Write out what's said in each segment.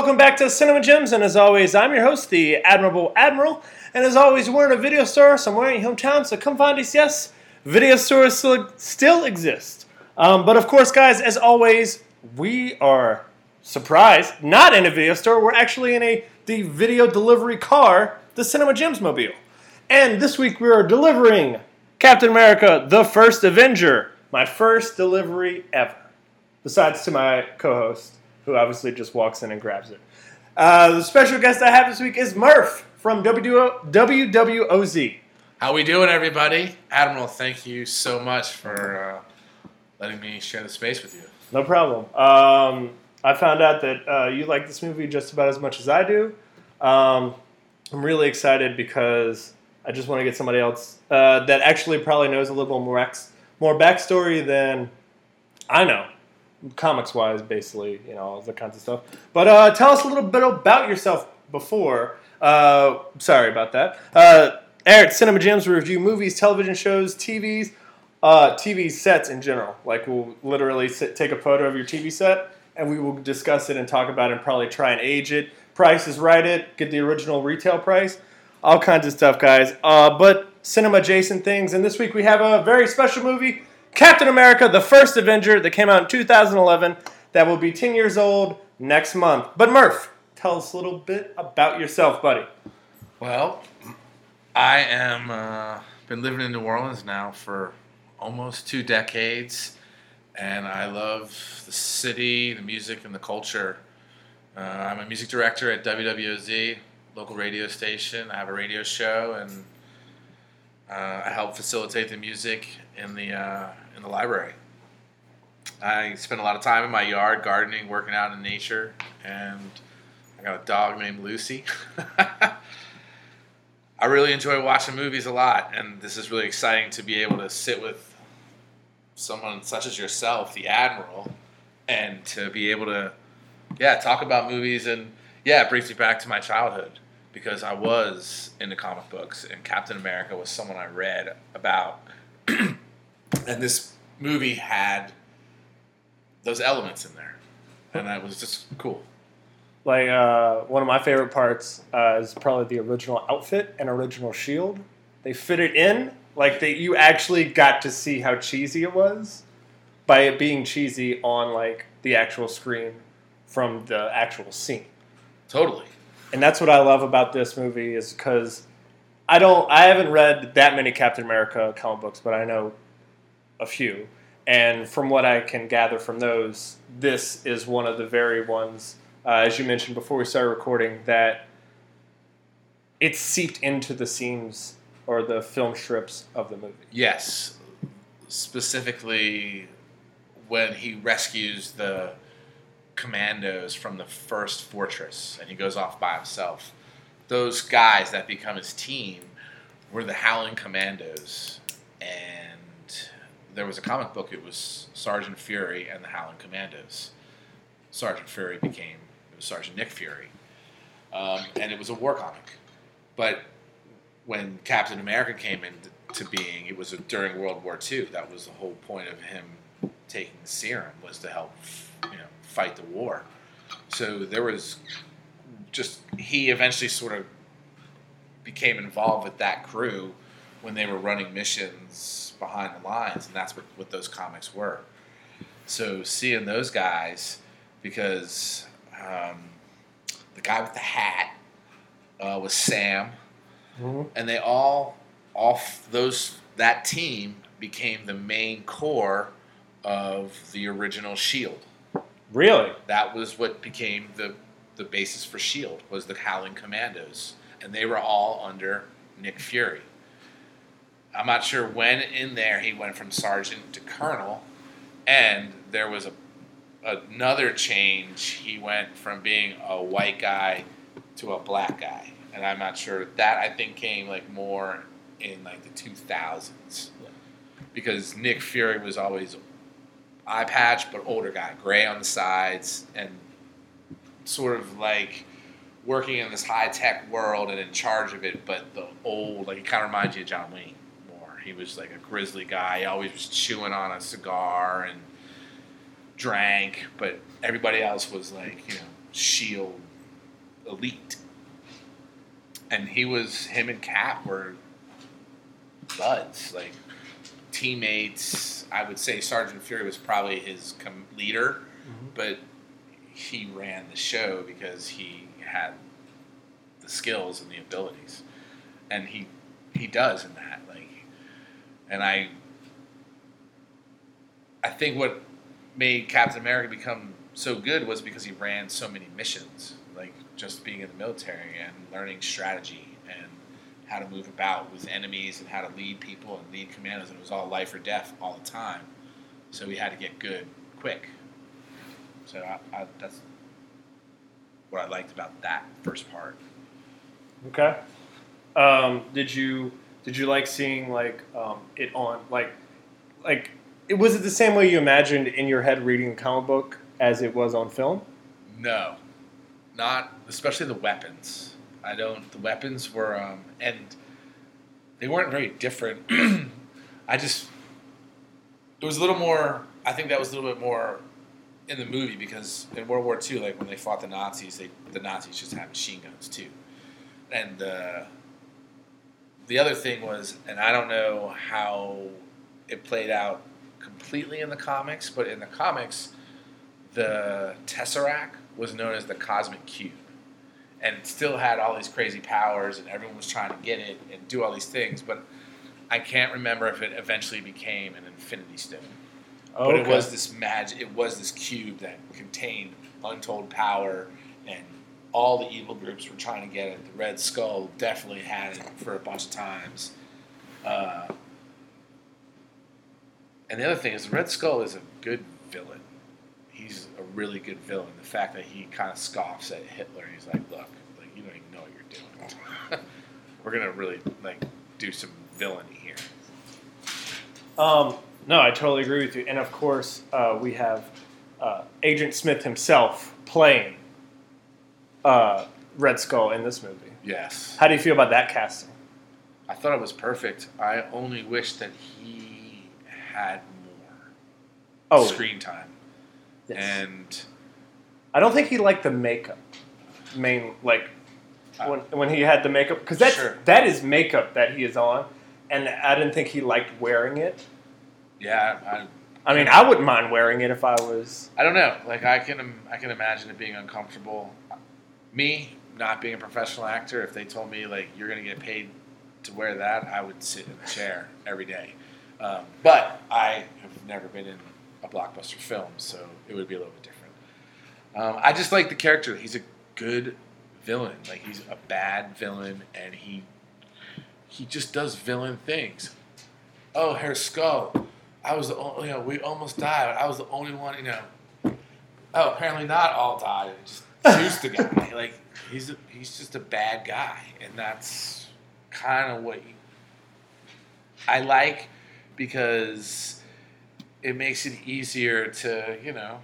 welcome back to Cinema Gems. And as always, I'm your host, the Admirable Admiral. And as always, we're in a video store somewhere in your hometown, so come find us. Yes, video stores still, still exist. Um, but of course, guys, as always, we are surprised not in a video store. We're actually in a the video delivery car, the Cinema Gems mobile. And this week we are delivering Captain America: The First Avenger, my first delivery ever, besides to my co-host who obviously just walks in and grabs it. Uh, the special guest I have this week is Murph from WWOZ. How we doing, everybody? Admiral, thank you so much for uh, letting me share the space with you. No problem. Um, I found out that uh, you like this movie just about as much as I do. Um, I'm really excited because I just want to get somebody else uh, that actually probably knows a little more ex- more backstory than I know comics wise, basically, you know, all the kinds of stuff. But uh, tell us a little bit about yourself before. Uh, sorry about that. Uh, Eric, Cinema Gems, we review movies, television shows, TVs, uh, TV sets in general. Like, we'll literally sit, take a photo of your TV set and we will discuss it and talk about it and probably try and age it. Price is right it, get the original retail price, all kinds of stuff, guys. Uh, but cinema adjacent things. And this week we have a very special movie Captain America, the first Avenger that came out in 2011, that will be 10 years old next month. But Murph, tell us a little bit about yourself, buddy. Well, I am uh, been living in New Orleans now for almost two decades, and I love the city, the music, and the culture. Uh, I'm a music director at WWOZ, local radio station. I have a radio show, and uh, I help facilitate the music in the uh, in the library. I spend a lot of time in my yard gardening, working out in nature, and I got a dog named Lucy. I really enjoy watching movies a lot, and this is really exciting to be able to sit with someone such as yourself, the Admiral, and to be able to, yeah, talk about movies. And yeah, it brings me back to my childhood because I was into comic books, and Captain America was someone I read about. and this movie had those elements in there, and that was just cool. Like uh, one of my favorite parts uh, is probably the original outfit and original shield. They fit it in like they you actually got to see how cheesy it was by it being cheesy on like the actual screen from the actual scene. Totally. And that's what I love about this movie is because I don't I haven't read that many Captain America comic books, but I know a few. And from what I can gather from those, this is one of the very ones, uh, as you mentioned before we started recording, that it's seeped into the seams or the film strips of the movie. Yes, specifically when he rescues the commandos from the first fortress and he goes off by himself. Those guys that become his team were the Howling Commandos, and there was a comic book. It was Sergeant Fury and the Howling Commandos. Sergeant Fury became it was Sergeant Nick Fury, um, and it was a war comic. But when Captain America came into being, it was during World War II. That was the whole point of him taking the serum was to help, you know, fight the war. So there was just he eventually sort of became involved with that crew when they were running missions behind the lines, and that's what, what those comics were. So seeing those guys, because um, the guy with the hat uh, was Sam, Mm-hmm. and they all off those that team became the main core of the original Shield. Really? That was what became the the basis for Shield was the Howling Commandos, and they were all under Nick Fury. I'm not sure when in there he went from sergeant to colonel, and there was a another change. He went from being a white guy to a black guy, and I'm not sure that I think came like more in like the 2000s because Nick Fury was always eye patch but older guy, gray on the sides, and sort of like working in this high tech world and in charge of it, but the old like it kind of reminds you of John Wayne. He was like a grizzly guy. He always was chewing on a cigar and drank, but everybody else was like you know Shield elite, and he was him and Cap were buds, like teammates. I would say Sergeant Fury was probably his com- leader, mm-hmm. but he ran the show because he had the skills and the abilities, and he he does in that. And I I think what made Captain America become so good was because he ran so many missions, like just being in the military and learning strategy and how to move about with enemies and how to lead people and lead commandos. And it was all life or death all the time. So we had to get good quick. So I, I, that's what I liked about that first part. Okay. Um, did you did you like seeing like um, it on like like it was it the same way you imagined in your head reading the comic book as it was on film? No, not especially the weapons. I don't. The weapons were, um, and they weren't very different. I just it was a little more. I think that was a little bit more in the movie because in World War II, like when they fought the Nazis, they the Nazis just had machine guns too, and uh, the other thing was, and I don't know how it played out completely in the comics, but in the comics, the Tesseract was known as the Cosmic Cube. And it still had all these crazy powers, and everyone was trying to get it and do all these things. But I can't remember if it eventually became an Infinity Stone. But it was this magic. It was this cube that contained untold power, and all the evil groups were trying to get it. The Red Skull definitely had it for a bunch of times. Uh, and the other thing is, the Red Skull is a good villain. He's a really good villain. The fact that he kind of scoffs at Hitler, he's like, "Look, like you don't even know what you're doing. We're gonna really like do some villainy here." Um, no, I totally agree with you. And of course, uh, we have uh, Agent Smith himself playing uh, Red Skull in this movie. Yes, How do you feel about that casting? I thought it was perfect. I only wish that he had more Oh, screen time. yes. And I don't think he liked the makeup. Main like when when he had the makeup because that's Sure. that is makeup that he is on, and I didn't think he liked wearing it. yeah, I I mean, I wouldn't mind wearing it if I was. I, I don't know. Like I can, I can imagine it being uncomfortable. Me not being a professional actor, if they told me like you're gonna get paid to wear that, I would sit in a chair every day. Um, but I have never been in a blockbuster film, so it would be a little bit different. Um, I just like the character. He's a good villain. Like he's a bad villain, and he he just does villain things. Oh, Herr Skull. I was the only, you know, we almost died. I was the only one, you know. Oh, apparently not all died. Just choose the guy. Like he's a, he's just a bad guy, and that's kind of what you, I like because it makes it easier to you know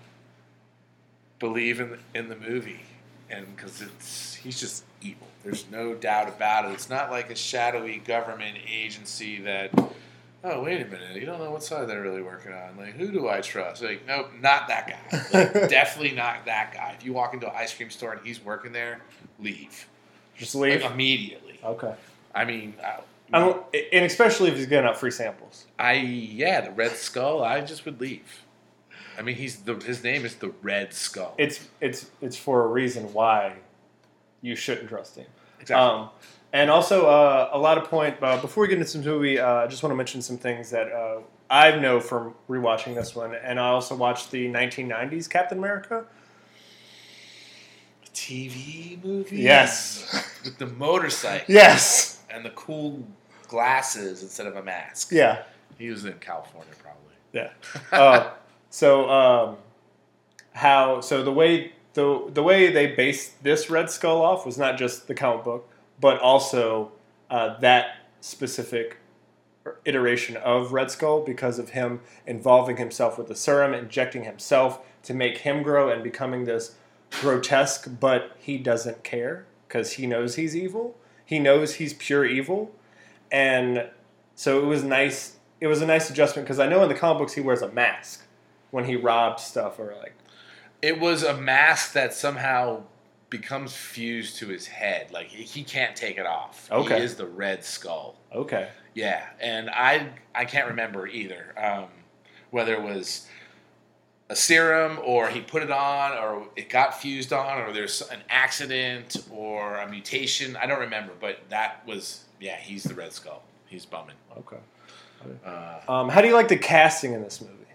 believe in in the movie, and because it's he's just evil. There's no doubt about it. It's not like a shadowy government agency that. Oh wait a minute! You don't know what side they're really working on. Like, who do I trust? Like, nope, not that guy. Like, definitely not that guy. If you walk into an ice cream store and he's working there, leave. Just leave. Like, immediately. Okay. I mean, I, and especially if he's giving out free samples. I yeah, the Red Skull. I just would leave. I mean, he's the his name is the Red Skull. It's it's it's for a reason why you shouldn't trust him. exactly. Um, and also, uh, a lot of point. Uh, before we get into this movie, uh, I just want to mention some things that uh, I know from rewatching this one, and I also watched the 1990s Captain America. TV movie. Yes. with the motorcycle. Yes. and the cool glasses instead of a mask. Yeah. he was in California probably. Yeah. Uh, so um, how? So the way the the way they based this Red Skull off was not just the comic book, but also uh, that specific iteration of Red Skull because of him involving himself with the serum, injecting himself to make him grow and becoming this grotesque, but he doesn't care because he knows he's evil. He knows he's pure evil, and so it was nice. It was a nice adjustment because I know in the comic books he wears a mask when he robs stuff or like It was a mask that somehow becomes fused to his head. Like he, he can't take it off. Okay. He is the Red Skull. Okay. Yeah, and I I can't remember either um, whether it was a serum or he put it on or it got fused on or there's an accident or a mutation. I don't remember, but that was yeah. He's the Red Skull. He's bumming. Okay. Uh, Um, how do you like the casting in this movie?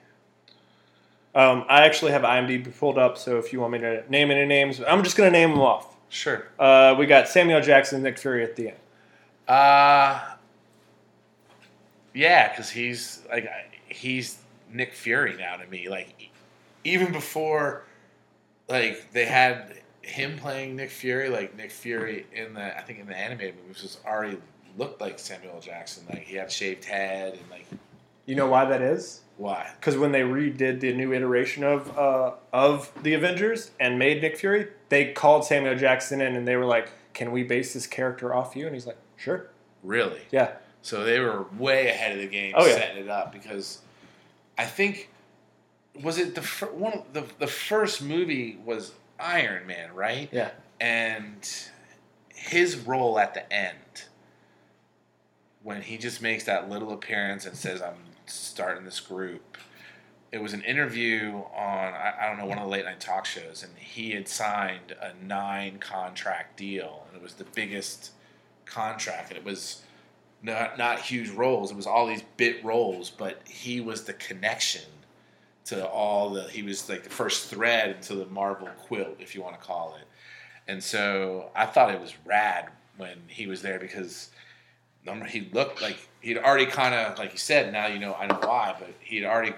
Um, I actually have IMDb pulled up, so if you want me to name any names, I'm just going to name them off. sure. Uh, we got Samuel Jackson, and Nick Fury at the end. Uh yeah, because he's like he's Nick Fury now to me. Like even before, like they had him playing Nick Fury, like Nick Fury in the I think in the animated movies was already looked like Samuel Jackson. Like he had shaved head and like You know why that is? why? Because when they redid the new iteration of uh, of the Avengers and made Nick Fury, they called Samuel Jackson in and they were like, "Can we base this character off you?" And he's like, "Sure, Really? yeah." So they were way ahead of the game Oh, yeah. setting it up because I think was it the fir- one the the first movie was Iron Man, right? Yeah. And his role at the end when he just makes that little appearance and says I'm starting this group. It was an interview on I, I don't know one of the late night talk shows and he had signed a nine contract deal and it was the biggest contract and it was not not huge roles. It was all these bit roles, but he was the connection to all the. He was like the first thread into the Marvel quilt, if you want to call it. And so I thought it was rad when he was there because he looked like he'd already kind of like you said. Now you know I know why, but he'd already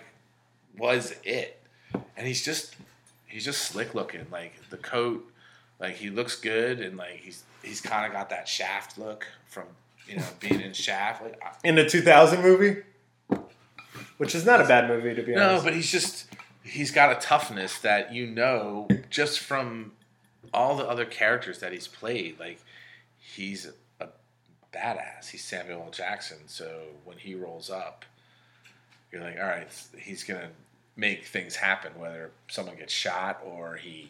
was it, and he's just he's just slick looking. Like the coat, like he looks good, and like he's he's kind of got that Shaft look from you know being in Shaft. Like I- In the 2000 movie, which is not a bad movie to be no, honest. No, but he's just he's got a toughness that you know just from all the other characters that he's played. Like he's badass. He's Samuel L. Jackson. So when he rolls up, you're like, all right, he's gonna make things happen, whether someone gets shot or he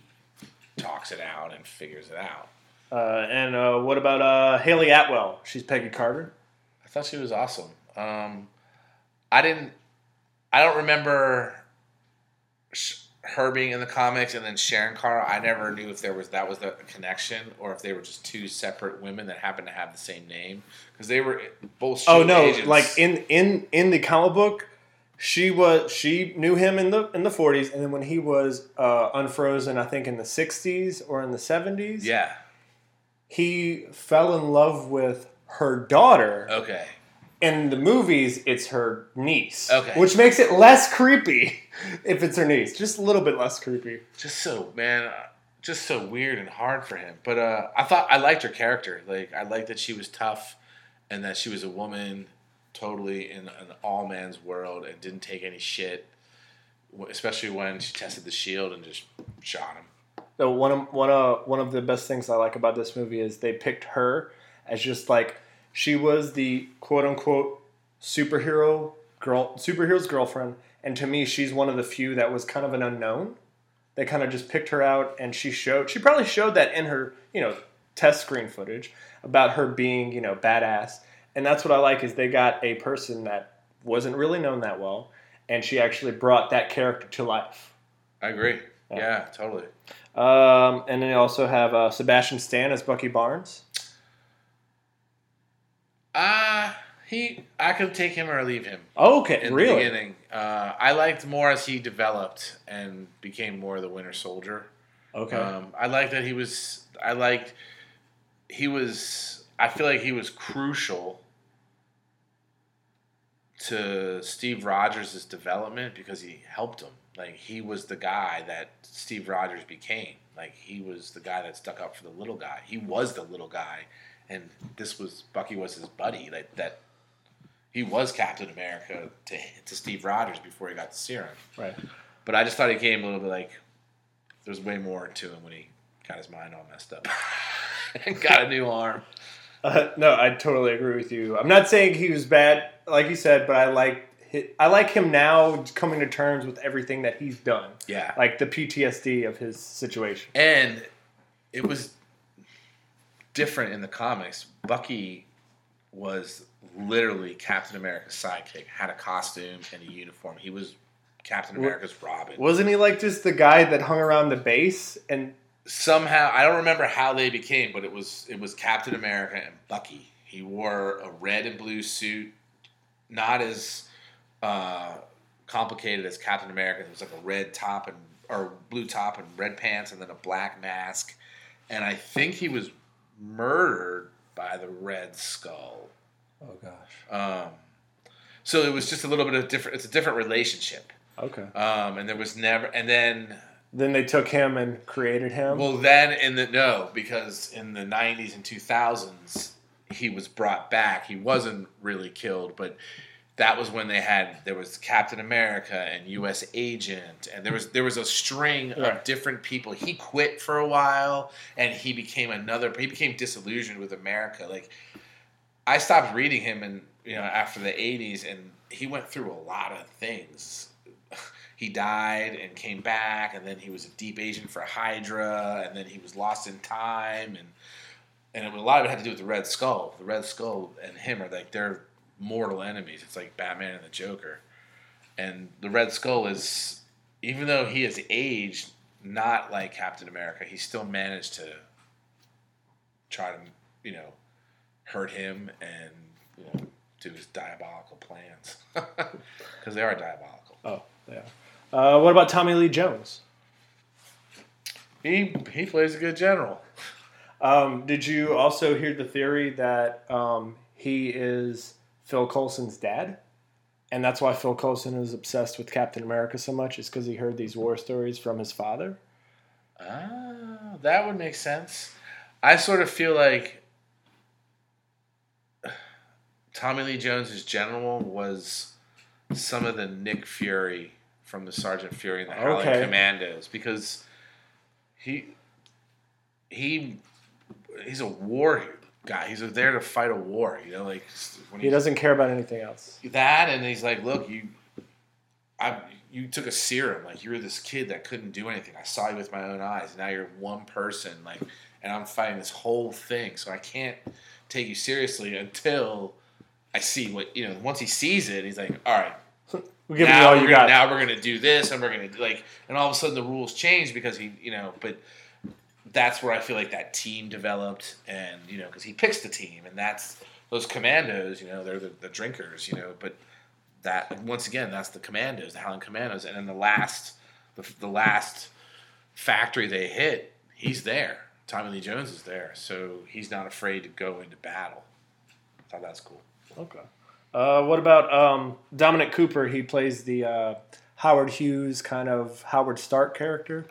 talks it out and figures it out. Uh, and uh, what about uh, Hayley Atwell? She's Peggy Carter. I thought she was awesome. Um, I didn't. I don't remember sh- her being in the comics and then Sharon Carter. I never knew if there was that was the connection or if they were just two separate women that happened to have the same name because they were both. Oh no! agents. Like in in in the comic book, she was she knew him in the in the 40s, and then when he was uh, unfrozen, I think in the 60s or in the 70s, yeah. he fell in love with her daughter. Okay. In the movies, it's her niece. Okay. Which makes it less creepy if it's her niece. Just a little bit less creepy. Just so man, uh, just so weird and hard for him. But uh, I thought I liked her character. Like I liked that she was tough, and that she was a woman, totally in an all man's world, and didn't take any shit. Especially when she tested the shield and just shot him. So one of one of one of the best things I like about this movie is they picked her as just like she was the quote unquote superhero girl superhero's girlfriend, and to me she's one of the few that was kind of an unknown. They kind of just picked her out, and she showed she probably showed that in her you know test screen footage about her being you know badass, and that's what I like is they got a person that wasn't really known that well, and she actually brought that character to life. I agree. Yeah. Yeah, totally. Um, and then you also have uh, Sebastian Stan as Bucky Barnes. Ah, he. I could take him or leave him. Okay, in the really? beginning. Uh, I liked more as he developed and became more the Winter Soldier. Okay. Um, I liked that he was. I liked. He was. I feel like he was crucial to Steve Rogers' development because he helped him. Like he was the guy that Steve Rogers became. Like he was the guy that stuck up for the little guy. He was the little guy, and this was Bucky was his buddy. Like that. He was Captain America to to Steve Rogers before he got the serum. right. But I just thought he came a little bit like there's way more to him when he got his mind all messed up and got a new arm. Uh, no, I totally agree with you. I'm not saying he was bad, like you said, but I like I like him now coming to terms with everything that he's done, Yeah. like the PTSD of his situation. And it was different in the comics. Bucky was literally Captain America's sidekick, had a costume and a uniform. He was Captain America's Robin. Wasn't he like just the guy that hung around the base and Somehow, I don't remember how they became, but it was it was Captain America and Bucky. He wore a red and blue suit, not as uh, complicated as Captain America. It was like a red top and or blue top and red pants, and then a black mask. And I think he was murdered by the Red Skull. oh gosh, Um, so it was just a little bit of different. It's a different relationship. okay. Um, and there was never. And then Then they took him and created him. well, then in the no, because in the '90s and 2000s, he was brought back. He wasn't really killed, but that was when they had there was Captain America and U.S. Agent, and there was there was a string of different people. He quit for a while, and he became another. He became disillusioned with America. Like I stopped reading him, and you know after the '80s, and he went through a lot of things. He died and came back, and then he was a deep agent for Hydra, and then he was lost in time, and and it, a lot of it had to do with the Red Skull. The Red Skull and him are like they're mortal enemies. It's like Batman and the Joker, and the Red Skull is even though he has aged not like Captain America, he still managed to try to you know hurt him and you know do his diabolical plans because they are diabolical. oh yeah. Uh, what about Tommy Lee Jones? He he plays a good general. Um, did you also hear the theory that um, he is Phil Coulson's dad? And that's why Phil Coulson is obsessed with Captain America so much, is because he heard these war stories from his father. Ah, that would make sense. I sort of feel like Tommy Lee Jones's general was some of the Nick Fury from the Sergeant Fury and the Howling Okay. Commandos because he he he's a war guy. He's there to fight a war. You know, like when He doesn't care about anything else. that and he's like look you i you took a serum like you were this kid that couldn't do anything i saw you with my own eyes now you're one person like and i'm fighting this whole thing so i can't take you seriously until i see what you know once he sees it he's like all right We'll give you all you gonna, got. now we're gonna do this and we're gonna like and all of a sudden the rules change because he you know but that's where I feel like that team developed and you know because he picks the team and that's those commandos you know they're the, the drinkers you know but that once again that's the commandos the Howling Commandos and then the last the, the last factory they hit he's there Tommy Lee Jones is there so he's not afraid to go into battle I thought that's cool Okay. Uh, what about um, Dominic Cooper? He plays the uh, Howard Hughes kind of Howard Stark character.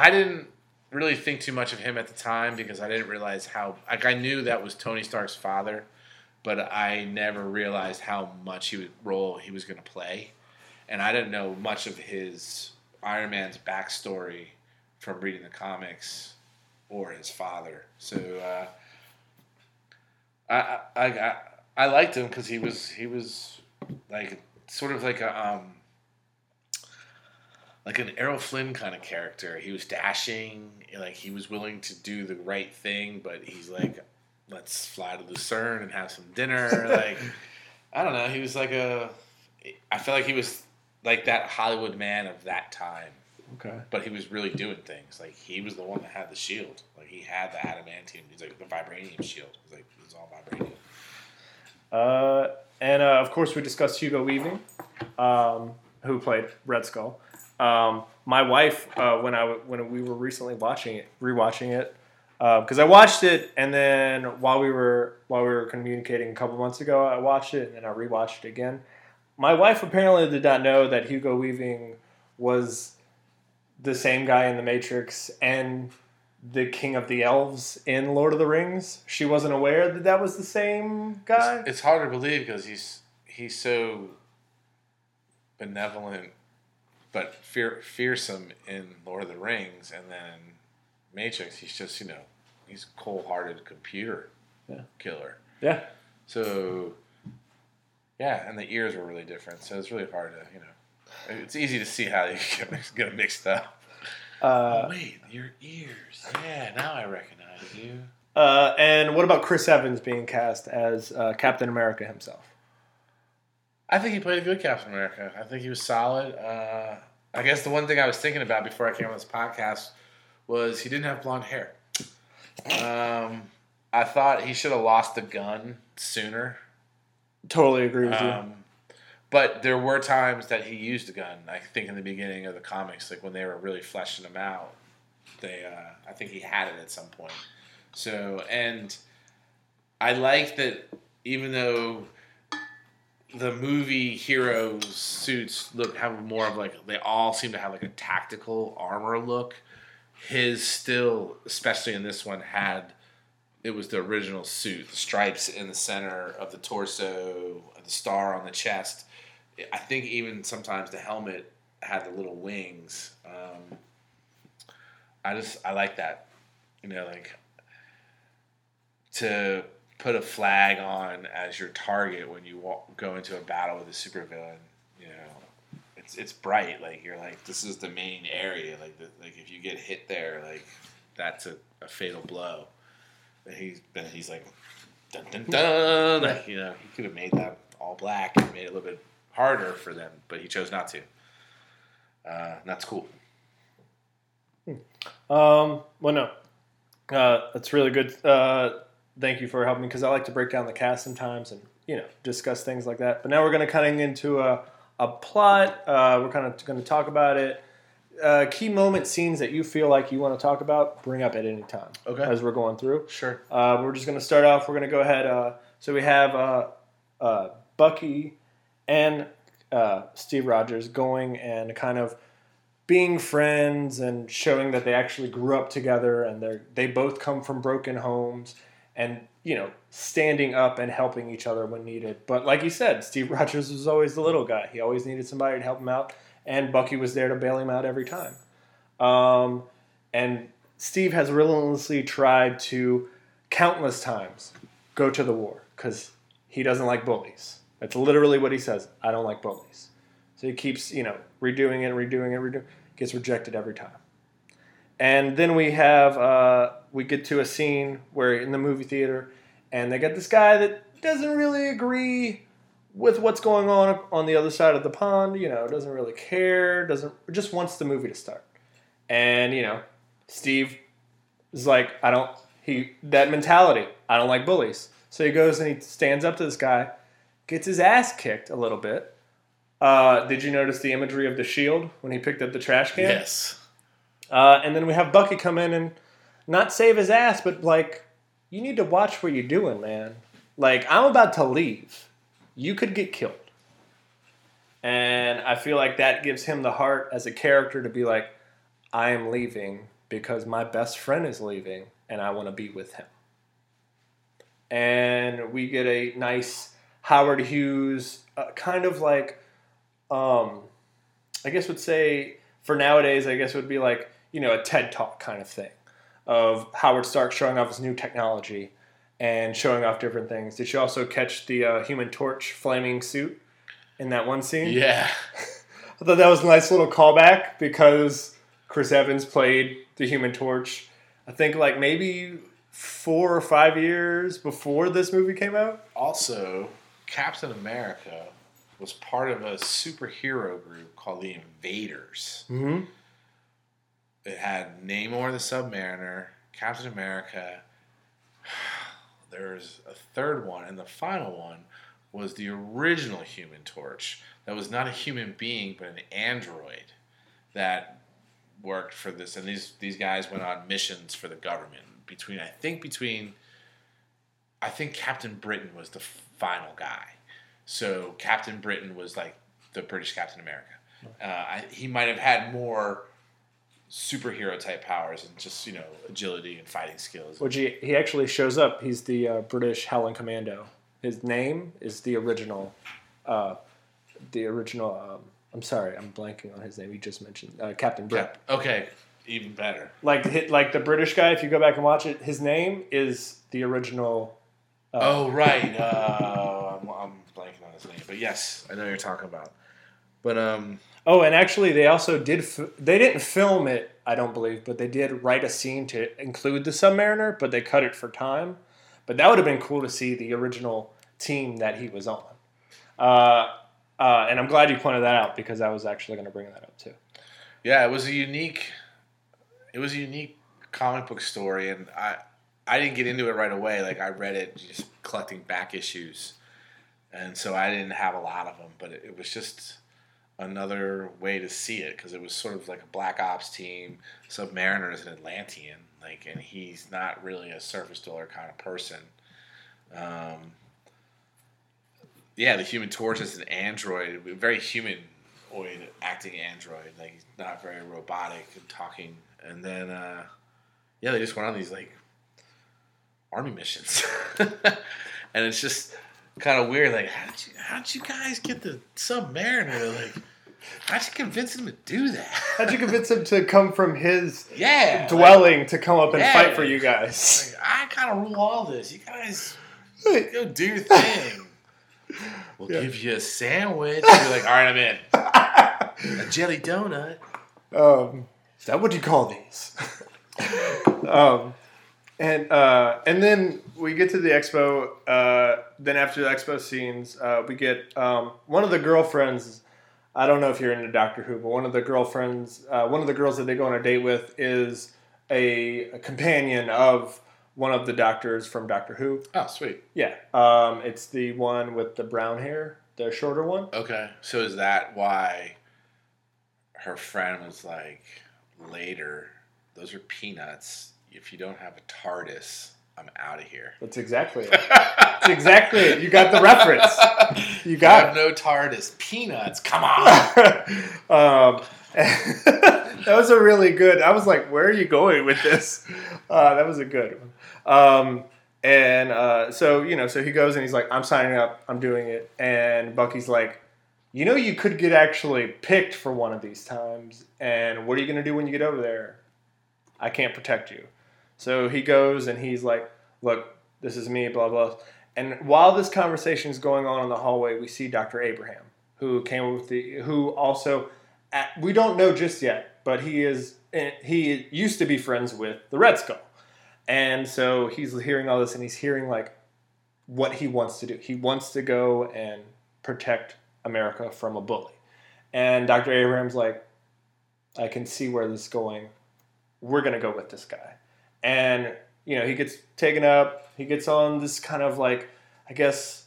I didn't really think too much of him at the time because I didn't realize how like I knew that was Tony Stark's father, but I never realized how much he would role he was going to play, and I didn't know much of his Iron Man's backstory from reading the comics or his father. So uh, I, I I I liked him because he was he was like sort of like a um like an Errol Flynn kind of character. He was dashing, like he was willing to do the right thing, but he's like, let's fly to Lucerne and have some dinner. like, I don't know. He was like a. I feel like he was like that Hollywood man of that time, Okay. but he was really doing things. Like he was the one that had the shield. Like he had the adamantium. He's like the vibranium shield. It was like it was all vibranium. Uh, and uh, of course, we discussed Hugo Weaving, um, who played Red Skull. Um, my wife, uh, when I when we were recently watching it, rewatching it, because I watched it, and then while we were while we were communicating a couple months ago, I watched it, and then I rewatched it again. My wife apparently did not know that Hugo Weaving was the same guy in The Matrix and the King of the Elves in Lord of the Rings. She wasn't aware that that was the same guy. It's, it's hard to believe because he's he's so benevolent, but fear, fearsome in Lord of the Rings, and then Matrix. He's just you know he's a cold-hearted computer Yeah. killer. Yeah. So Yeah, and the ears were really different, so it's really hard to you know. It's easy to see how get mixed, get mixed up. Uh, oh, wait, your ears. Yeah, now I recognize you. uh, and what about Chris Evans being cast as uh, Captain America himself? I think he played a good Captain America. I think he was solid. Uh, I guess the one thing I was thinking about before I came on this podcast was he didn't have blonde hair. Um, I thought he should have lost the gun sooner. Totally agree with you. Um, but there were times that he used a gun. I think in the beginning of the comics, like when they were really fleshing him out, they uh, I think he had it at some point. So and I like that even though the movie heroes suits look have more of like they all seem to have like a tactical armor look. His still, especially in this one, had it was the original suit, the stripes in the center of the torso, the star on the chest. I think even sometimes the helmet had the little wings. Um, I just I like that, you know, like to put a flag on as your target when you walk, go into a battle with a supervillain. You know, it's it's bright. Like you're like this is the main area. Like the, like if you get hit there, like that's a, a fatal blow. And he's he's like dun dun dun. Like, you know, he could have made that all black and made it a little bit harder for them, but he chose not to. Uh, that's cool. Um, well, no, uh, that's really good. Uh, thank you for helping me because I like to break down the cast sometimes and you know discuss things like that. But now we're going to kind of into a, a plot. Uh, we're kind of going to talk about it. Uh, key moment scenes that you feel like you want to talk about, bring up at any time. Okay. As we're going through. Sure. Uh, we're just going to start off. We're going to go ahead. Uh, so we have uh, uh, Bucky and uh, Steve Rogers going and kind of being friends and showing that they actually grew up together and they they both come from broken homes and you know standing up and helping each other when needed. But like you said, Steve Rogers was always the little guy. He always needed somebody to help him out, and Bucky was there to bail him out every time. Um, and Steve has relentlessly tried to countless times go to the war because he doesn't like bullies. That's literally what he says. I don't like bullies. So he keeps, you know, redoing it, redoing it, redoing. Gets rejected every time. And then we have uh, we get to a scene where in the movie theater, and they got this guy that doesn't really agree with what's going on on the other side of the pond. You know, doesn't really care. Doesn't just wants the movie to start. And you know, Steve is like, I don't. He that mentality. I don't like bullies. So he goes and he stands up to this guy, gets his ass kicked a little bit. Uh, did you notice the imagery of the shield when he picked up the trash can? Yes. Uh, and then we have Bucky come in and not save his ass, but like, you need to watch what you're doing, man. Like, I'm about to leave. You could get killed. And I feel like that gives him the heart as a character to be like, I am leaving because my best friend is leaving and I want to be with him. And we get a nice Howard Hughes, uh, kind of like, um, I guess would say for nowadays, I guess would be like, you know, a TED Talk kind of thing of Howard Stark showing off his new technology and showing off different things. Did you also catch the uh, Human Torch flaming suit in that one scene? Yeah. I thought that was a nice little callback because Chris Evans played the Human Torch. I think like maybe four or five years before this movie came out. Also, Captain America was part of a superhero group called the Invaders. Mm-hmm. It had Namor the Submariner, Captain America. There's a third one, and the final one was the original Human Torch. That was not a human being, but an android that worked for this. And these these guys went on missions for the government. Between I think between I think Captain Britain was the final guy. So Captain Britain was like the British Captain America. Uh, I, he might have had more superhero type powers and just you know agility and fighting skills. Which he, he actually shows up. He's the uh, British Howling Commando. His name is the original, uh, the original. Um, I'm sorry, I'm blanking on his name. You just mentioned uh, Captain Britain. Cap- okay, even better. Like hit, like the British guy. If you go back and watch it, his name is the original. oh right, uh, I'm, I'm blanking on his his name, but yes, I know what you're talking about. But um, Oh, and actually, they also did. F- they didn't film it, I don't believe, but they did write a scene to include the Submariner, but they cut it for time. But that would have been cool to see the original team that he was on. Uh, uh, and I'm glad you pointed that out because I was actually going to bring that up too. yeah, it was a unique, it was a unique comic book story, and I I didn't get into it right away. Like I read it just collecting back issues, and so I didn't have a lot of them. But it, it was just another way to see it because it was sort of like a black ops team. Submariner is an Atlantean, like, and he's not really a surface dweller kind of person. Um, yeah, the Human Torch is an android, very humanoid acting android. Like he's not very robotic and talking. And then, uh, yeah, they just went on these like army missions, and it's just kind of weird. Like, how did you how did you guys get the Submariner? Like, how'd you convince him to do that? How'd you convince him to come from his Yeah, dwelling to come up and Yeah. fight for you guys? Like, I kind of rule all this. You guys go do your thing. We'll Yeah. give you a sandwich. You're like, all right, I'm in. A jelly donut. Um, is that what you call these? um, and uh, and then we get to the expo. Uh, then after the expo scenes, uh, we get um, one of the girlfriends. I don't know if you're into Doctor Who, but one of the girlfriends, uh, one of the girls that they go on a date with, is a, a companion of one of the doctors from Doctor Who. Oh, sweet. Yeah, um, it's the one with the brown hair, the shorter one. Okay. So is that why her friend was like, later, those are peanuts. If you don't have a TARDIS, I'm out of here. That's exactly it. That's exactly it. You got the reference. You I got have it. no TARDIS. Peanuts. Come on. um, that was a really good. I was like, "Where are you going with this?" Uh, that was a good one. Um, and uh, so you know, so he goes and he's like, "I'm signing up. I'm doing it." And Bucky's like, "You know, you could get actually picked for one of these times. And what are you going to do when you get over there? I can't protect you." So he goes and he's like, "Look, this is me." Blah blah. And while this conversation is going on in the hallway, we see Dr. Abraham, who came with the, who also, at, we don't know just yet, but he is, eh, he used to be friends with the Red Skull. And so he's hearing all this and he's hearing like what he wants to do. He wants to go and protect America from a bully. And Dr. Abraham's like, I can see where this is going. We're going to go with this guy. And, you know, he gets taken up. He gets on this kind of like, I guess,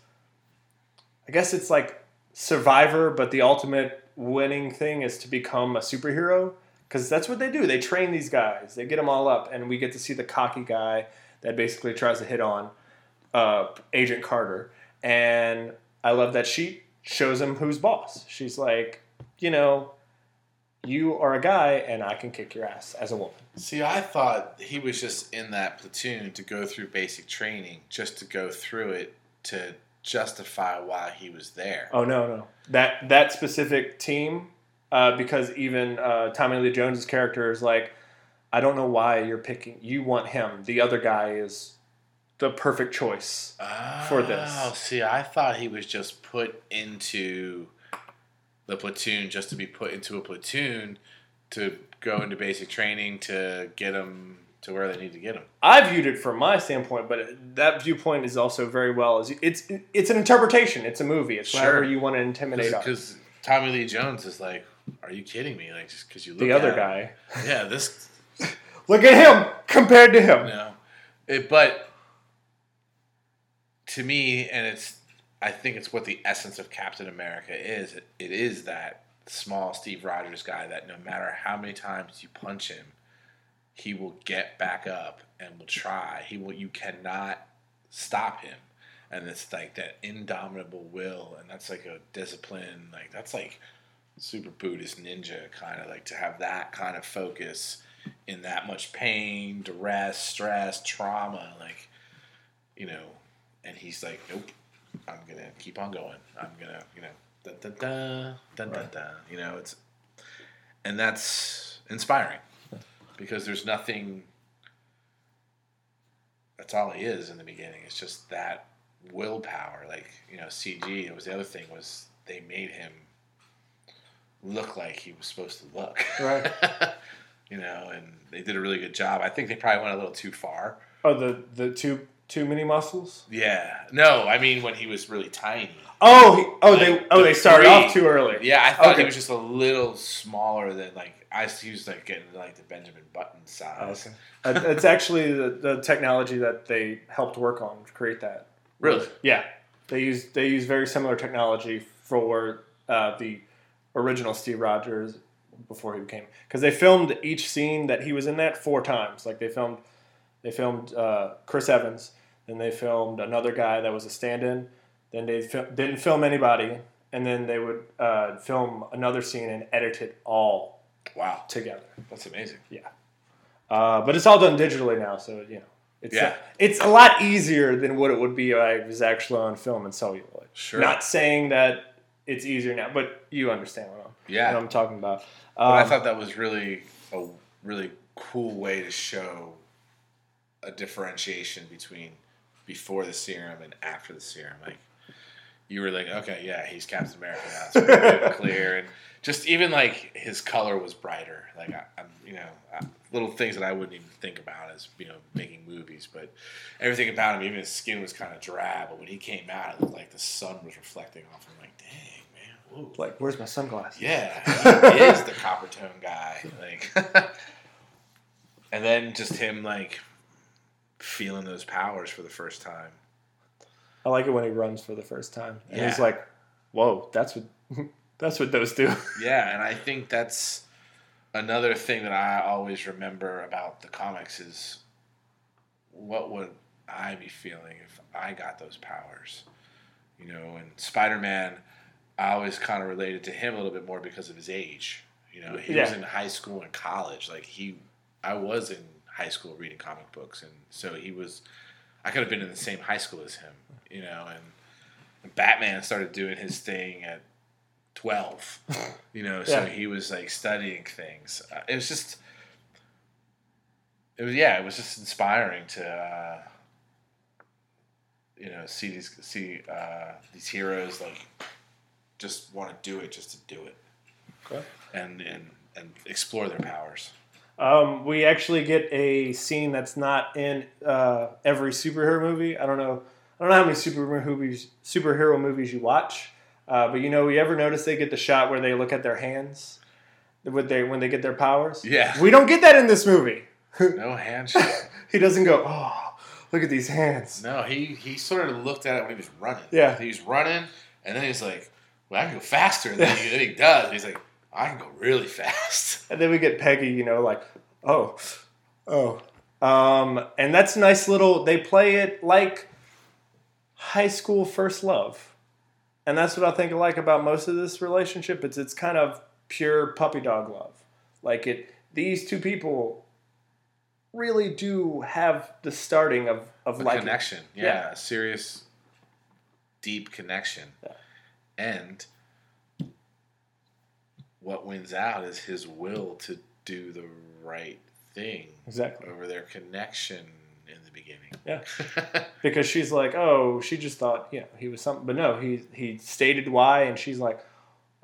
I guess it's like Survivor, but the ultimate winning thing is to become a superhero because that's what they do. They train these guys. They get them all up, and we get to see the cocky guy that basically tries to hit on uh, Agent Carter. And I love that she shows him who's boss. She's like, you know, you are a guy, and I can kick your ass as a woman. See, I thought he was just in that platoon to go through basic training, just to go through it to justify why he was there. Oh no, no, that that specific team, uh, because even uh, Tommy Lee Jones's character is like, I don't know why you're picking. You want him. The other guy is the perfect choice. for this. Oh, see, I thought he was just put into the platoon just to be put into a platoon to go into basic training to get them to where they need to get them. I viewed it from my standpoint, but that viewpoint is also very well as it's it's an interpretation. It's a movie. It's Sure. however you want to intimidate. Because Tommy Lee Jones is like, "Are you kidding me? Like, just because you look at The other him. guy. yeah, this Look at him compared to him. No, it, but to me, and it's I think it's what the essence of Captain America is. It, it is that small Steve Rogers guy that no matter how many times you punch him, he will get back up and will try. He will. You cannot stop him. And it's like that indomitable will, and that's like a discipline. Like that's like super Buddhist ninja kind of like to have that kind of focus in that much pain, duress, stress, trauma, like you know, and he's like, nope, I'm gonna keep on going. I'm gonna, you know, da da da da da da. You know, it's and that's inspiring because there's nothing. That's all he is in the beginning. It's just that willpower. Like you know, CG. It was the other thing was they made him look like he was supposed to look. Right. you know, and they did a really good job. I think they probably went a little too far. Oh, the the two too many muscles. Yeah. No, I mean when he was really tiny. Oh, he, oh, they oh the they started three- off too early. Yeah, I thought Okay. he was just a little smaller than like I he was like getting like the Benjamin Button Oh, size. okay. It's actually the, the technology that they helped work on to create that. Really? Yeah, they use they use very similar technology for uh, the original Steve Rogers before he became because they filmed each scene that he was in that four times. Like they filmed they filmed uh, Chris Evans, then they filmed another guy that was a stand-in, then they didn't film anybody, and then they would uh, film another scene and edit it all Wow, together. that's amazing. Yeah. Uh, but it's all done digitally now, so you know it's Yeah. it's a lot easier than what it would be if it was actually on film and celluloid. Sure. Not saying that it's easier now, but you understand what I'm, Yeah. what I'm talking about. But I Um, thought that was really a really cool way to show a differentiation between before the serum and after the serum. Like you were like, okay, yeah, he's Captain America now. It's clear, and just even like his color was brighter. Like I, I'm, you know, I, little things that I wouldn't even think about as you know making movies, but everything about him, even his skin was kind of drab. But when he came out, it looked like the sun was reflecting off him. Like, dang man, like, where's my sunglasses? Yeah, he is the copper tone guy. Like, and then just him like feeling those powers for the first time. I like it when he runs for the first time, and he's like, "Whoa, that's what that's what those do." Yeah, and I think that's another thing that I always remember about the comics is what would I be feeling if I got those powers? You know, and Spider Man, I always kind of related to him a little bit more because of his age. You know, he was in high school and college. Like he, I was in high school reading comic books, and so he was. I could have been in the same high school as him. You know, and, and Batman started doing his thing at twelve. You know, so Yeah. he was like studying things. Uh, it was just, it was yeah, it was just inspiring to, uh, you know, see these see uh, these heroes like just want to do it just to do it Okay. and and and explore their powers. Um, we actually get a scene that's not in uh, every superhero movie. I don't know. I don't know how many superhero movies superhero movies you watch, uh, but you know, you ever notice they get the shot where they look at their hands, when they when they get their powers? Yeah. We don't get that in this movie. No handshake. he doesn't go. Oh, look at these hands. no, he he sort of looked at it when he was running. Yeah. he was running, and then he's like, "Well, I can go faster." And then he, then he does. He's like, "I can go really fast." And then we get Peggy, you know, like, oh, oh. Um, and that's a nice little, they play it like high school first love. And that's what I think I like about most of this relationship. It's it's kind of pure puppy dog love. Like it these two people really do have the starting of, of like connection. Yeah, Yeah. a serious, deep connection. Yeah. And what wins out is his will to do the right thing Exactly. over their connection in the beginning. Yeah. because she's like, oh, she just thought, you know, he was something, but no, he he stated why, and she's like,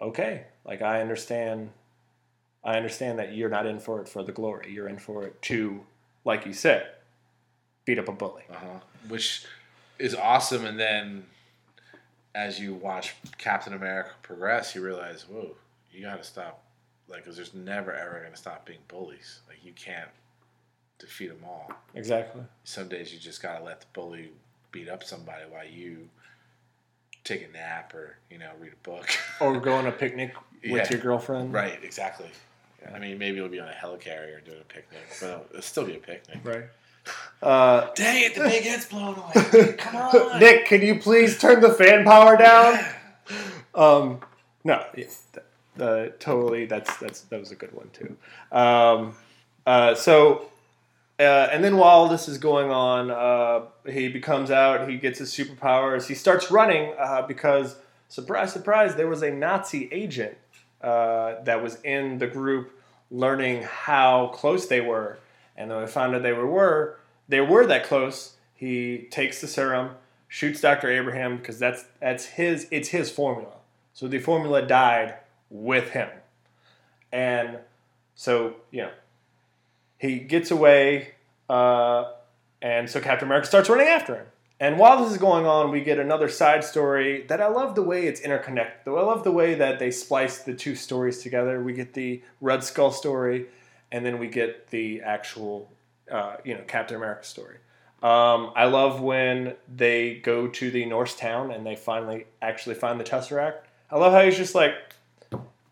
okay, like I understand, I understand that you're not in for it for the glory, you're in for it to, like you said, beat up a bully. uh-huh. Which is awesome. And then as you watch Captain America progress, you realize, whoa, you got to stop. Like, because there's never ever going to stop being bullies. Like, you can't defeat them all. Exactly. some days you just gotta let the bully beat up somebody while you take a nap or you know read a book. Or go on a picnic with Yeah. your girlfriend. right, exactly. I mean, maybe it'll be on a helicarrier doing a picnic, but it'll still be a picnic. Right. Uh, Dang it, the big head's blown away. Come on, Nick, can you please turn the fan power down? Um, no, yeah, uh, totally. That's that's that was a good one too. Um, uh, so, uh, and then while this is going on, uh, he becomes out. He gets his superpowers. He starts running uh, because surprise, surprise, there was a Nazi agent uh, that was in the group, learning how close they were. And then we found out they were they were that close. He takes the serum, shoots Dr. Abraham because that's that's his it's his formula. So the formula died with him. And so, you know, he gets away, uh, and so Captain America starts running after him. And while this is going on, we get another side story that I love the way it's interconnected. I love the way that they splice the two stories together. We get the Red Skull story, and then we get the actual, uh, you know, Captain America story. Um, I love when they go to the Norse town and they finally actually find the Tesseract. I love how he's just like,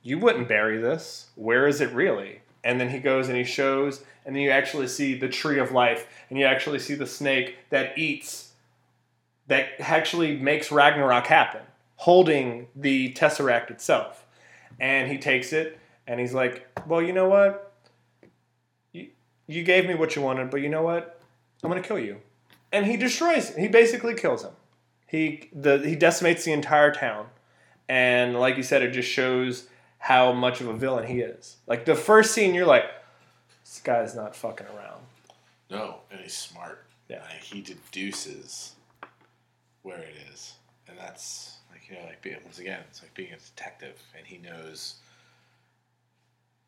"You wouldn't bury this. Where is it really?" And then he goes and he shows, and then you actually see the tree of life, and you actually see the snake that eats that actually makes Ragnarok happen, holding the Tesseract itself. And he takes it and he's like, Well, you know what? You, you gave me what you wanted, but you know what? I'm going to kill you. And he destroys, he basically kills him. He, the, he decimates the entire town. And like you said, it just shows how much of a villain he is. Like the first scene, you're like, this guy's not fucking around. No, and he's smart. Yeah. Like, he deduces where it is, and that's like you know, like being once again, it's like being a detective, and he knows.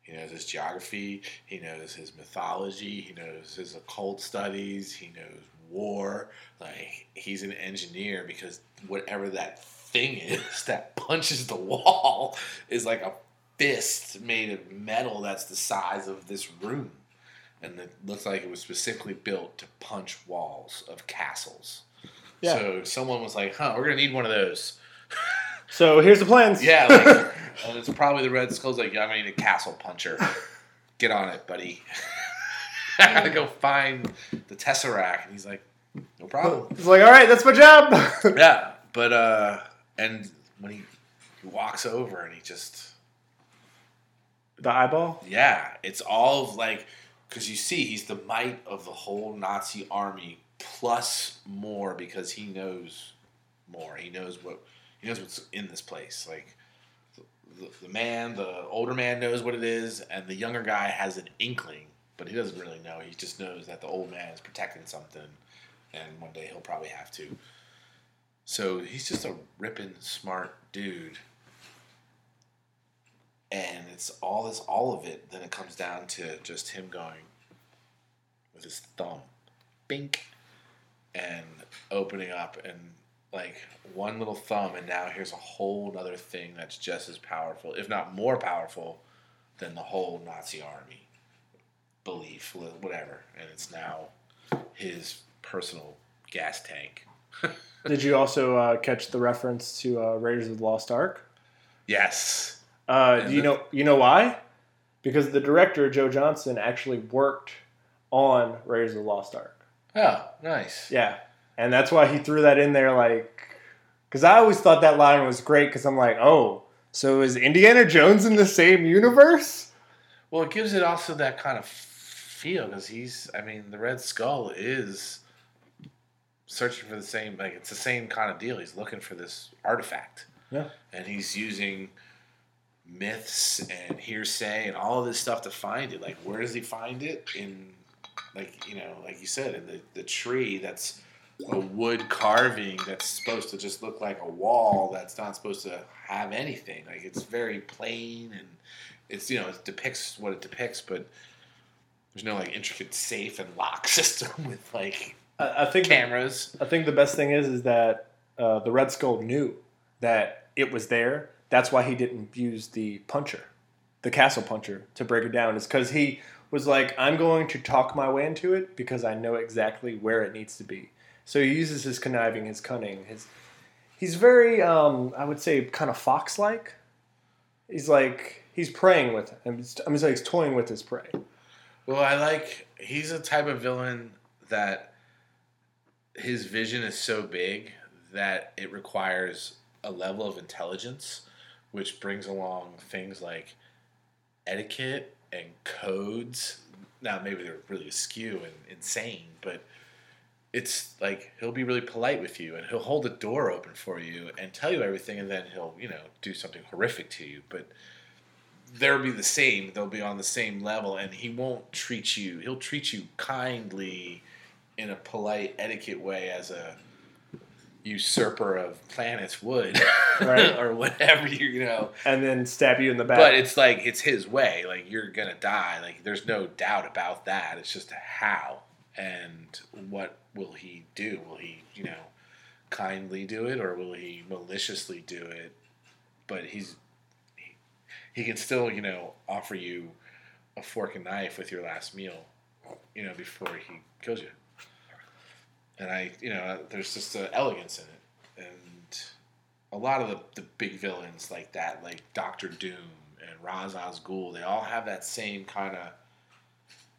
He knows his geography. He knows his mythology. He knows his occult studies. He knows war. Like he's an engineer because whatever that thing is that punches the wall is like a fist made of metal that's the size of this room, and it looks like it was specifically built to punch walls of castles. Yeah. So someone was like, "Huh, we're gonna need one of those." So here's the plans. Yeah, like, and it's probably the Red Skull's like, "Yeah, I need a castle puncher. Get on it, buddy." I gotta go find the Tesseract, and he's like, "No problem." He's like, all right, that's my job. yeah, but uh, and when he, he walks over and he just the eyeball. Yeah, it's all of like because you see he's the might of the whole Nazi army plus more because he knows more. He knows what he knows what's in this place. Like the, the man, the older man knows what it is, and the younger guy has an inkling, but he doesn't really know. He just knows that the old man is protecting something, and one day he'll probably have to. So he's just a ripping smart dude. And it's all this all of it, then it comes down to just him going with his thumb. Bink and opening up and like one little thumb and now here's a whole other thing that's just as powerful if not more powerful than the whole nazi army belief whatever and it's now his personal gas tank Did you also uh, catch the reference to uh, Raiders of the Lost Ark? yes Uh, do you know you know why? Because the director Joe Johnston actually worked on Raiders of the Lost Ark. oh nice Yeah, and that's why he threw that in there, like, because I always thought that line was great. Because I'm like, oh, so is Indiana Jones in the same universe? well it gives it also that kind of feel because he's i mean the red skull is searching for the same like it's the same kind of deal he's looking for this artifact Yeah. and he's using myths and hearsay and all of this stuff to find it. Like, where does he find it? In, like, you know, like you said, in the, the tree that's a wood carving that's supposed to just look like a wall that's not supposed to have anything. Like, it's very plain and it's, you know, it depicts what it depicts, but there's no, like, intricate safe and lock system with, like, I, I think cameras. I think the best thing is is that uh, the Red Skull knew that it was there. That's why he didn't use the puncher, the castle puncher, to break it down. Is because he was like, I'm going to talk my way into it because I know exactly where it needs to be. So he uses his conniving, his cunning, his. He's very, um, I would say, kind of fox-like. He's like he's preying with him. I'm just like he's toying with his prey. Well, I like he's a type of villain that his vision is so big that it requires a level of intelligence, which brings along things like etiquette and codes. Now, maybe they're really askew and insane, but it's like he'll be really polite with you and he'll hold the door open for you and tell you everything, and then he'll, you know, do something horrific to you. But they'll be the same. They'll be on the same level, and he won't treat you. He'll treat you kindly, in a polite etiquette way, as a usurper of planets would, Right. or whatever you you know. and then stab you in the back. But it's like it's his way. Like you're gonna die. Like there's no doubt about that. It's just how and what will he do? Will he, you know, kindly do it or will he maliciously do it? But he's he, he can still, you know, offer you a fork and knife with your last meal, you know, before he kills you. And I, you know, uh, there's just an elegance in it, and a lot of the, the big villains like that, like Doctor Doom and Ra's al Ghul, they all have that same kind of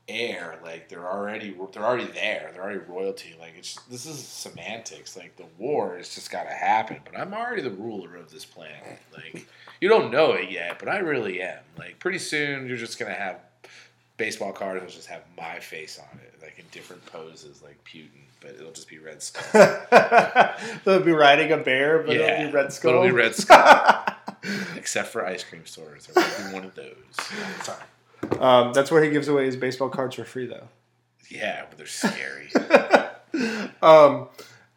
air. Like they're already they're already there. They're already royalty. Like it's this is semantics. Like the war has just got to happen. But I'm already the ruler of this planet. Like you don't know it yet, but I really am. Like pretty soon you're just gonna have baseball cards. will just have my face on it, like in different poses, like Putin. But it'll just be Red Skull. They'll be riding a bear, but Yeah, it'll be Red Skull. It'll be Red Skull. Except for ice cream stores. There be one of those. Sorry. um, that's where he gives away his baseball cards for free, though. Yeah, but they're scary. Um,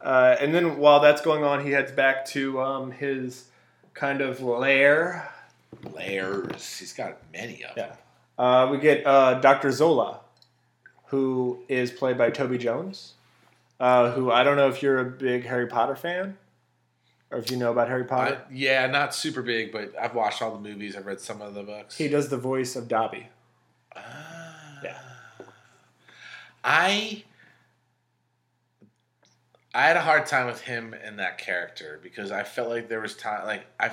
uh, and then while that's going on, he heads back to um, his kind of lair. Lairs. He's got many of them. Uh, we get uh, Dr. Zola, who is played by Toby Jones, uh, who I don't know if you're a big Harry Potter fan or if you know about Harry I, Potter. yeah, not super big, but I've watched all the movies. I've read some of the books. he does the voice of Dobby. Ah. Yeah. I I had a hard time with him and that character because I felt like there was time like I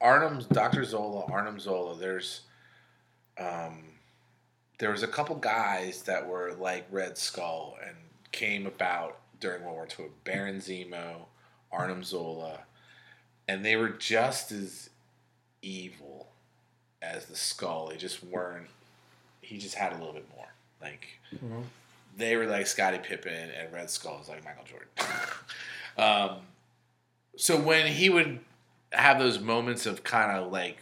Arnim Dr. Zola, Arnim Zola, there's um there was a couple guys that were like Red Skull and came about during World War II. Baron Zemo, Arnim Zola, and they were just as evil as the Skull. They just weren't. He just had a little bit more. Like Mhm. they were like Scottie Pippen, and Red Skull was like Michael Jordan. um, so when he would have those moments of kind of like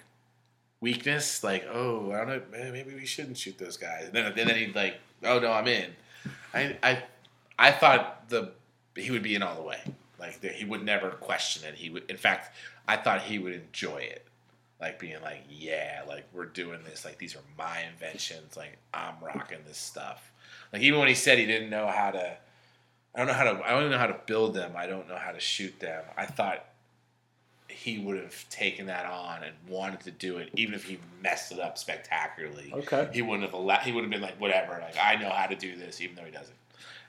weakness, like oh I don't know, man, maybe we shouldn't shoot those guys, and then then he'd like oh no I'm in. I I I thought the he would be in all the way. Like that he would never question it. He would, in fact, I thought he would enjoy it, like being like, yeah, like we're doing this. Like these are my inventions. Like I'm rocking this stuff. Like even when he said he didn't know how to, I don't know how to, I don't know how to build them. I don't know how to shoot them. I thought he would have taken that on and wanted to do it, even if he messed it up spectacularly. Okay. He wouldn't have allowed. He would have been like, whatever. Like I know how to do this, even though he doesn't.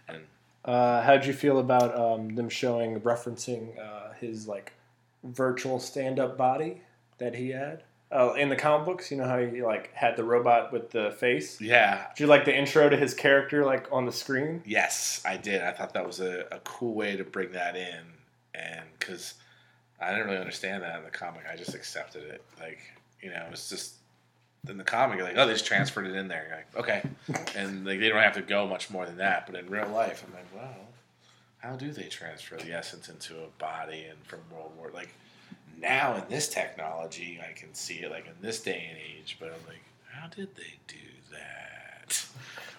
And Uh, how did you feel about um, them showing, referencing uh, his like virtual stand-up body that he had uh, in the comic books? You know how he like had the robot with the face. yeah, Did you like the intro to his character like on the screen? Yes, I did. I thought that was a, a cool way to bring that in, and because I didn't really understand that in the comic, I just accepted it. Like you know, it's just in the comic, you're like, oh, they just transferred it in there. You're like, okay, and like they don't have to go much more than that. But in real life, I'm like, well, how do they transfer the essence into a body and from World War like now in this technology, I can see it like in this day and age. But I'm like, how did they do that?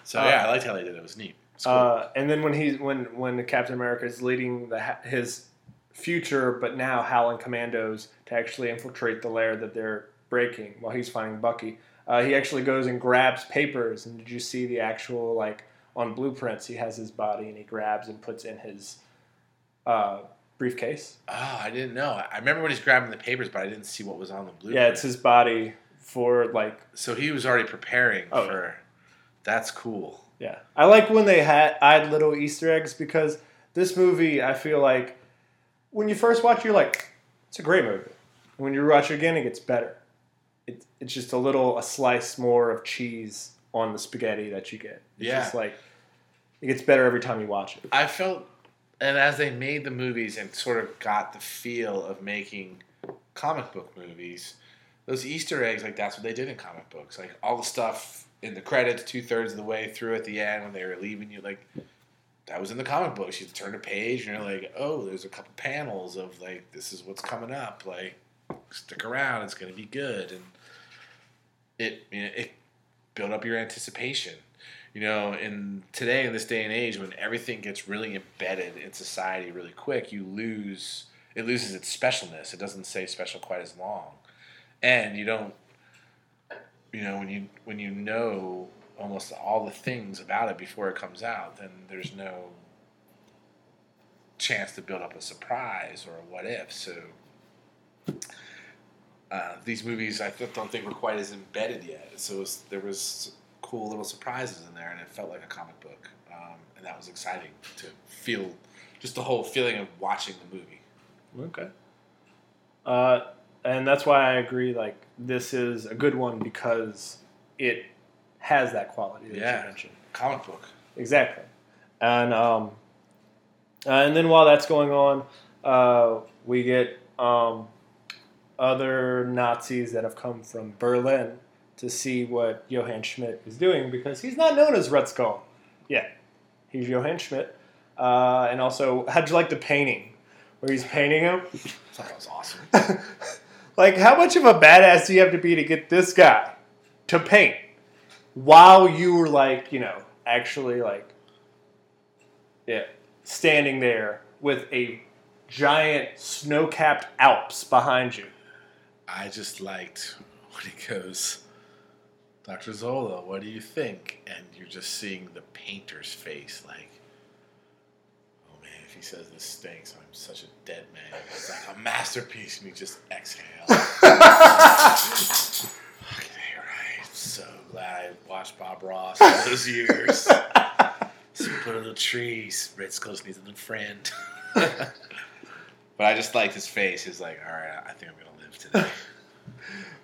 So yeah, I liked how they did it. It was neat. Cool. Uh, and then when he's when when Captain America is leading the ha- his future, but now Howling Commandos to actually infiltrate the lair that they're breaking while he's finding Bucky. Uh, he actually goes and grabs papers. And did you see the actual like on blueprints? He has his body and he grabs and puts in his uh, briefcase. Oh, I didn't know. I remember when he's grabbing the papers, but I didn't see what was on the blue. Yeah, it's his body for like So he was already preparing Oh. for. That's cool. Yeah, I like when they had add little Easter eggs because this movie, I feel like, when you first watch, it, you're like, it's a great movie. When you watch it again, it gets better. It, it's just a little a slice more of cheese on the spaghetti that you get. It's Yeah. just like it gets better every time you watch it. I felt, and as they made the movies and sort of got the feel of making comic book movies, those Easter eggs, like that's what they did in comic books. Like all the stuff in the credits, two thirds of the way through at the end when they were leaving you, like that was in the comic books. You turn a page and you're like, oh, there's a couple panels of like this is what's coming up. Like stick around, it's gonna be good, and it you know, it built up your anticipation. you know, in today in this day and age when everything gets really embedded in society really quick, you lose it loses its specialness. It doesn't stay special quite as long, and you don't, you know, when you when you know almost all the things about it before it comes out, then there's no chance to build up a surprise or a what if. So uh, these movies I don't think were quite as embedded yet. So was, there was cool little surprises in there, and it felt like a comic book, um, and that was exciting to feel just the whole feeling of watching the movie. Okay. Uh, and that's why I agree. Like this is a good one because it has that quality that Yeah. you mentioned. Comic book. Exactly. And um, and then while that's going on, uh, we get um, other Nazis that have come from Berlin to see what Johann Schmidt is doing because he's not known as Red Skull yet. He's Johann Schmidt. Uh, and also, how'd you like the painting where he's painting him? I thought that was awesome. like, how much of a badass do you have to be to get this guy to paint while you were like, you know, actually like, yeah, standing there with a giant snow-capped Alps behind you. I just liked when he goes, Dr. Zola, what do you think? And you're just seeing the painter's face, like, oh man, if he says this stinks, I'm such a dead man. It's like a masterpiece, and you just exhale. Fucking A, right. So glad I watched Bob Ross all those years. Some little trees. Red Skull's needs a little friend. but I just liked his face. He's like, all right, I think I'm gonna live today.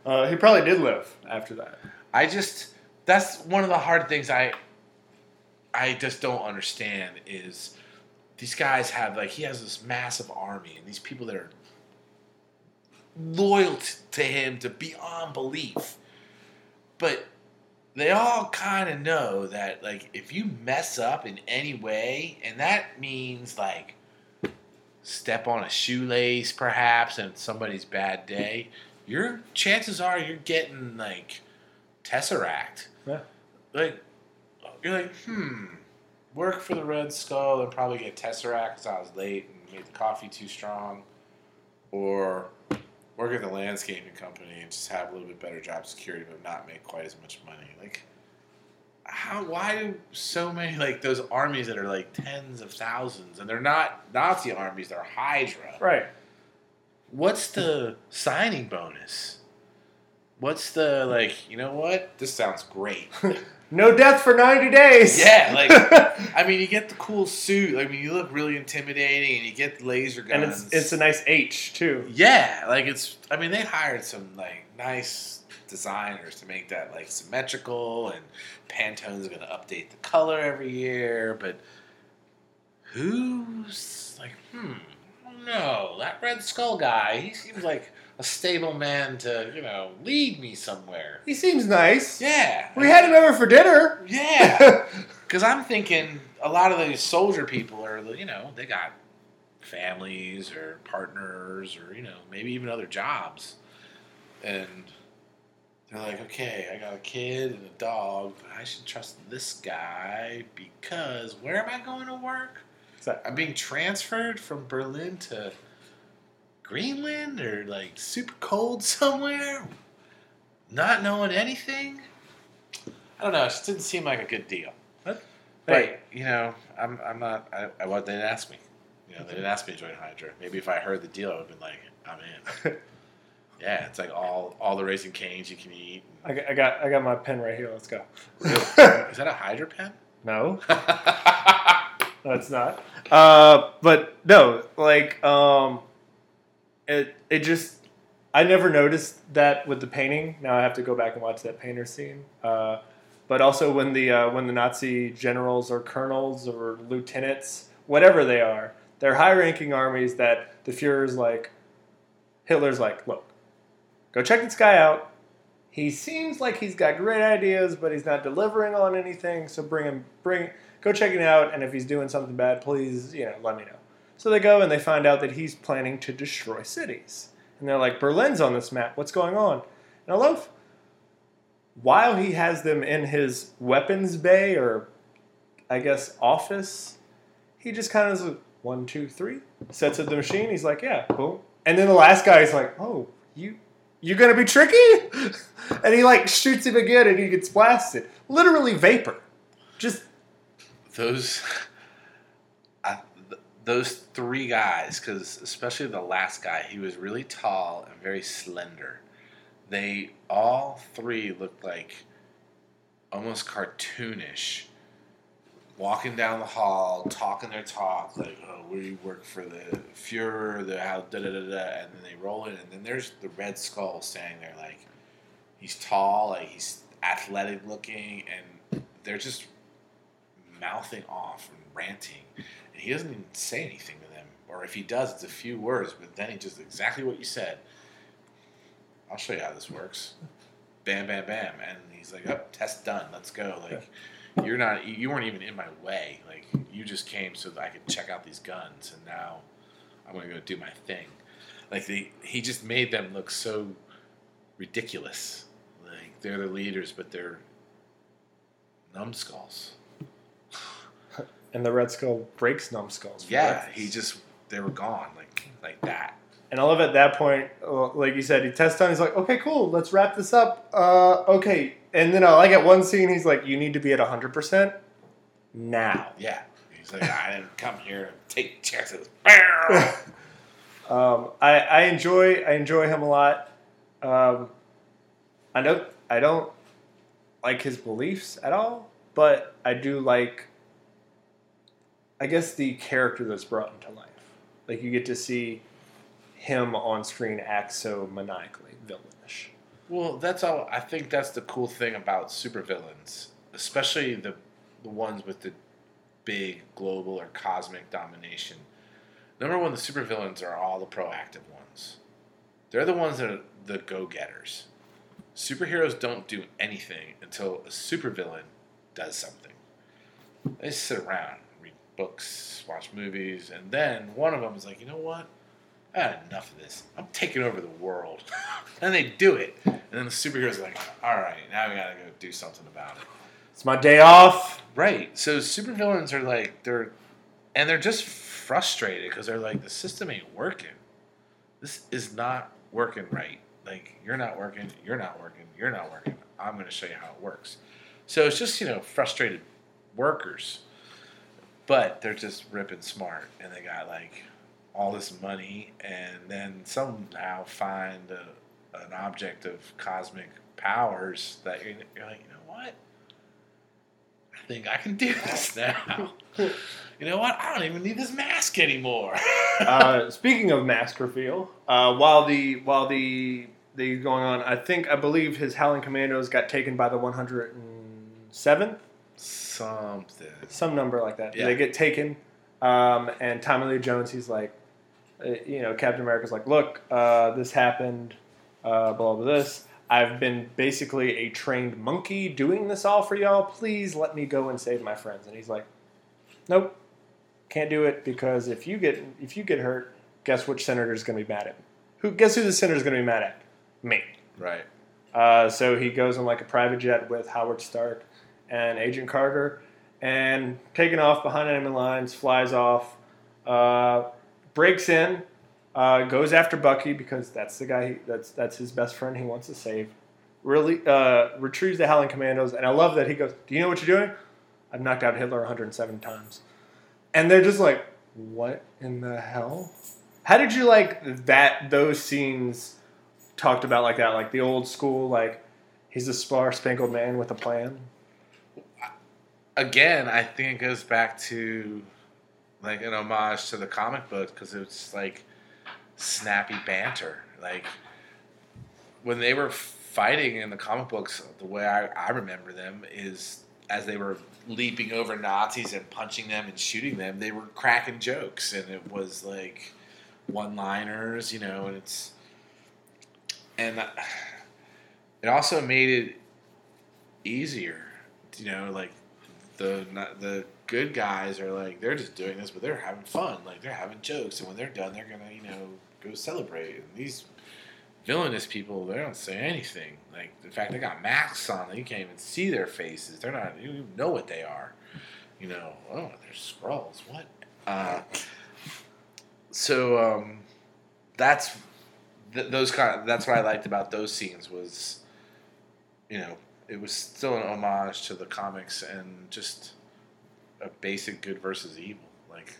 Uh, he probably did live after that. I just that's one of the hard things I I just don't understand is these guys have like he has this massive army and these people that are loyal to him to beyond belief. But they all kind of know that like if you mess up in any way and that means like step on a shoelace perhaps and somebody's bad day, your chances are you're getting like Tesseract. Yeah. Like, you're like, hmm, work for the Red Skull and probably get Tesseract because I was late and made the coffee too strong. Or work at the landscaping company and just have a little bit better job security but not make quite as much money. Like, how, why do so many, like, those armies that are like tens of thousands and they're not Nazi armies, they're Hydra Right. what's the signing bonus? What's the like? You know what? This sounds great. No death for 90 days. yeah, like I mean, you get the cool suit. I mean, you look really intimidating, and you get the laser and guns. it's it's a nice H too. yeah, like it's. I mean, they hired some like nice designers to make that like symmetrical, and Pantone's going to update the color every year. But who's like, hmm, no, that Red Skull guy. He seems like a stable man to you know lead me somewhere. He seems nice. Yeah, We had him over for dinner. Yeah, because I'm thinking a lot of these soldier people are, you know, they got families or partners or, you know, maybe even other jobs. And they're like, okay, I got a kid and a dog, but I should trust this guy because where am I going to work? I'm being transferred from Berlin to Greenland or like super cold somewhere, not knowing anything. I don't know. It just didn't seem like a good deal. Hey. But you know, I'm I'm not. I, I what they didn't ask me. You know, they didn't ask me to join Hydra. Maybe if I heard the deal, I would have been like, I'm in. yeah, it's like all all the Raising Cane's you can eat. I got, I got I got my pen right here. Let's go. Is that a Hydra pen? no, no, it's not. Uh, but no, like um, it it just I never noticed that with the painting. Now I have to go back and watch that painter scene. Uh, but also when the uh, when the Nazi generals or colonels or lieutenants, whatever they are, they're high-ranking armies that the Fuhrer's like, Hitler's like, look, go check this guy out. He seems like he's got great ideas, but he's not delivering on anything. So bring him, bring, go check him out. And if he's doing something bad, please, you know, let me know. So they go and they find out that he's planning to destroy cities. And they're like, Berlin's on this map. What's going on? And I love while he has them in his weapons bay or I guess office, he just kind of is like, one, two, three, sets up the machine. He's like, yeah, boom. And then the last guy is like, oh, you you're gonna be tricky? and he like shoots him again and he gets blasted. Literally vapor. Just those those three guys because especially the last guy he was really tall and very slender. They all three looked like almost cartoonish walking down the hall talking their talk like oh we work for the Fuhrer the how da da da da and then they roll in and then there's the red skull standing there like he's tall like he's athletic looking and they're just mouthing off and ranting, he doesn't even say anything to them. Or if he does, it's a few words, but then he just exactly what you said. I'll show you how this works. Bam, bam, bam, and he's like, "Oh, test done. Let's go." Like, you're not, you weren't even in my way. Like, you just came so that I could check out these guns, and now I'm gonna go do my thing. Like, they, he just made them look so ridiculous. Like they're the leaders, but they're numbskulls. And the Red Skull breaks Numbskulls. Yeah, he just they were gone like like that. And I love at that point, uh, like you said, he tests on. He's like, "Okay, cool, let's wrap this up." Uh, okay, and then I like at one scene, he's like, "You need to be at hundred percent now." Yeah, he's like I didn't come here to take chances. um, I, I enjoy I enjoy him a lot. Um, I don't I don't like his beliefs at all, but I do like. I guess the character that's brought into life, like you get to see him on screen act so maniacally villainish. Well, that's all. I think that's the cool thing about supervillains, especially the the ones with the big global or cosmic domination. Number one, the supervillains are all the proactive ones. They're the ones that are the go-getters. Superheroes don't do anything until a supervillain does something. They sit around, books, watch movies, and then one of them is like, you know what? I had enough of this. I'm taking over the world. and they do it. And then the superheroes are like, all right, now we gotta go do something about it. It's my day off. Right. So supervillains are like, they're, and they're just frustrated because they're like, the system ain't working. This is not working right. Like, you're not working, you're not working, you're not working. I'm gonna show you how it works. So it's just, you know, frustrated workers. But they're just ripping smart and they got like all this money and then somehow find a, an object of cosmic powers that you're, you're like, you know what? I think I can do this now. you know what? I don't even need this mask anymore. uh, speaking of mask reveal, uh, while the while the the going on, I think I believe his Howling Commandos got taken by the 107th, Something. some number like that. Yeah. They get taken, um, and Tommy Lee Jones, he's like, uh, you know, Captain America's like, look, uh, this happened, uh, blah blah this. I've been basically a trained monkey doing this all for y'all. Please let me go and save my friends. And he's like, nope, can't do it because if you get if you get hurt, guess which senator's going to be mad at? Who? Guess who the senator's going to be mad at? Me. Right. Uh, so he goes on like a private jet with Howard Stark and Agent Carter, and taking off behind enemy lines, flies off, uh, breaks in, uh, goes after Bucky because that's the guy. He, that's that's his best friend. He wants to save. Really uh, retrieves the Howling Commandos, and I love that he goes. Do you know what you're doing? I've knocked out Hitler 107 times, and they're just like, what in the hell? How did you like that? Those scenes talked about like that, like the old school, like he's a star spangled man with a plan. Again, I think it goes back to like an homage to the comic book because it's like snappy banter. Like when they were fighting in the comic books, the way I, I remember them is as they were leaping over Nazis and punching them and shooting them, they were cracking jokes, and it was like one-liners, you know, and it's and uh, it also made it easier, you know, like the the good guys are like they're just doing this, but they're having fun, like they're having jokes, and when they're done, they're gonna you know go celebrate. And these villainous people, they don't say anything. Like, in fact, they got masks on. You can't even see their faces. They're not. You know what they are. You know. Oh, they're scrolls. What? Uh, so um, that's th- those kind. Of, that's what I liked about those scenes was, you know, it was still an homage to the comics and just a basic good versus evil. Like,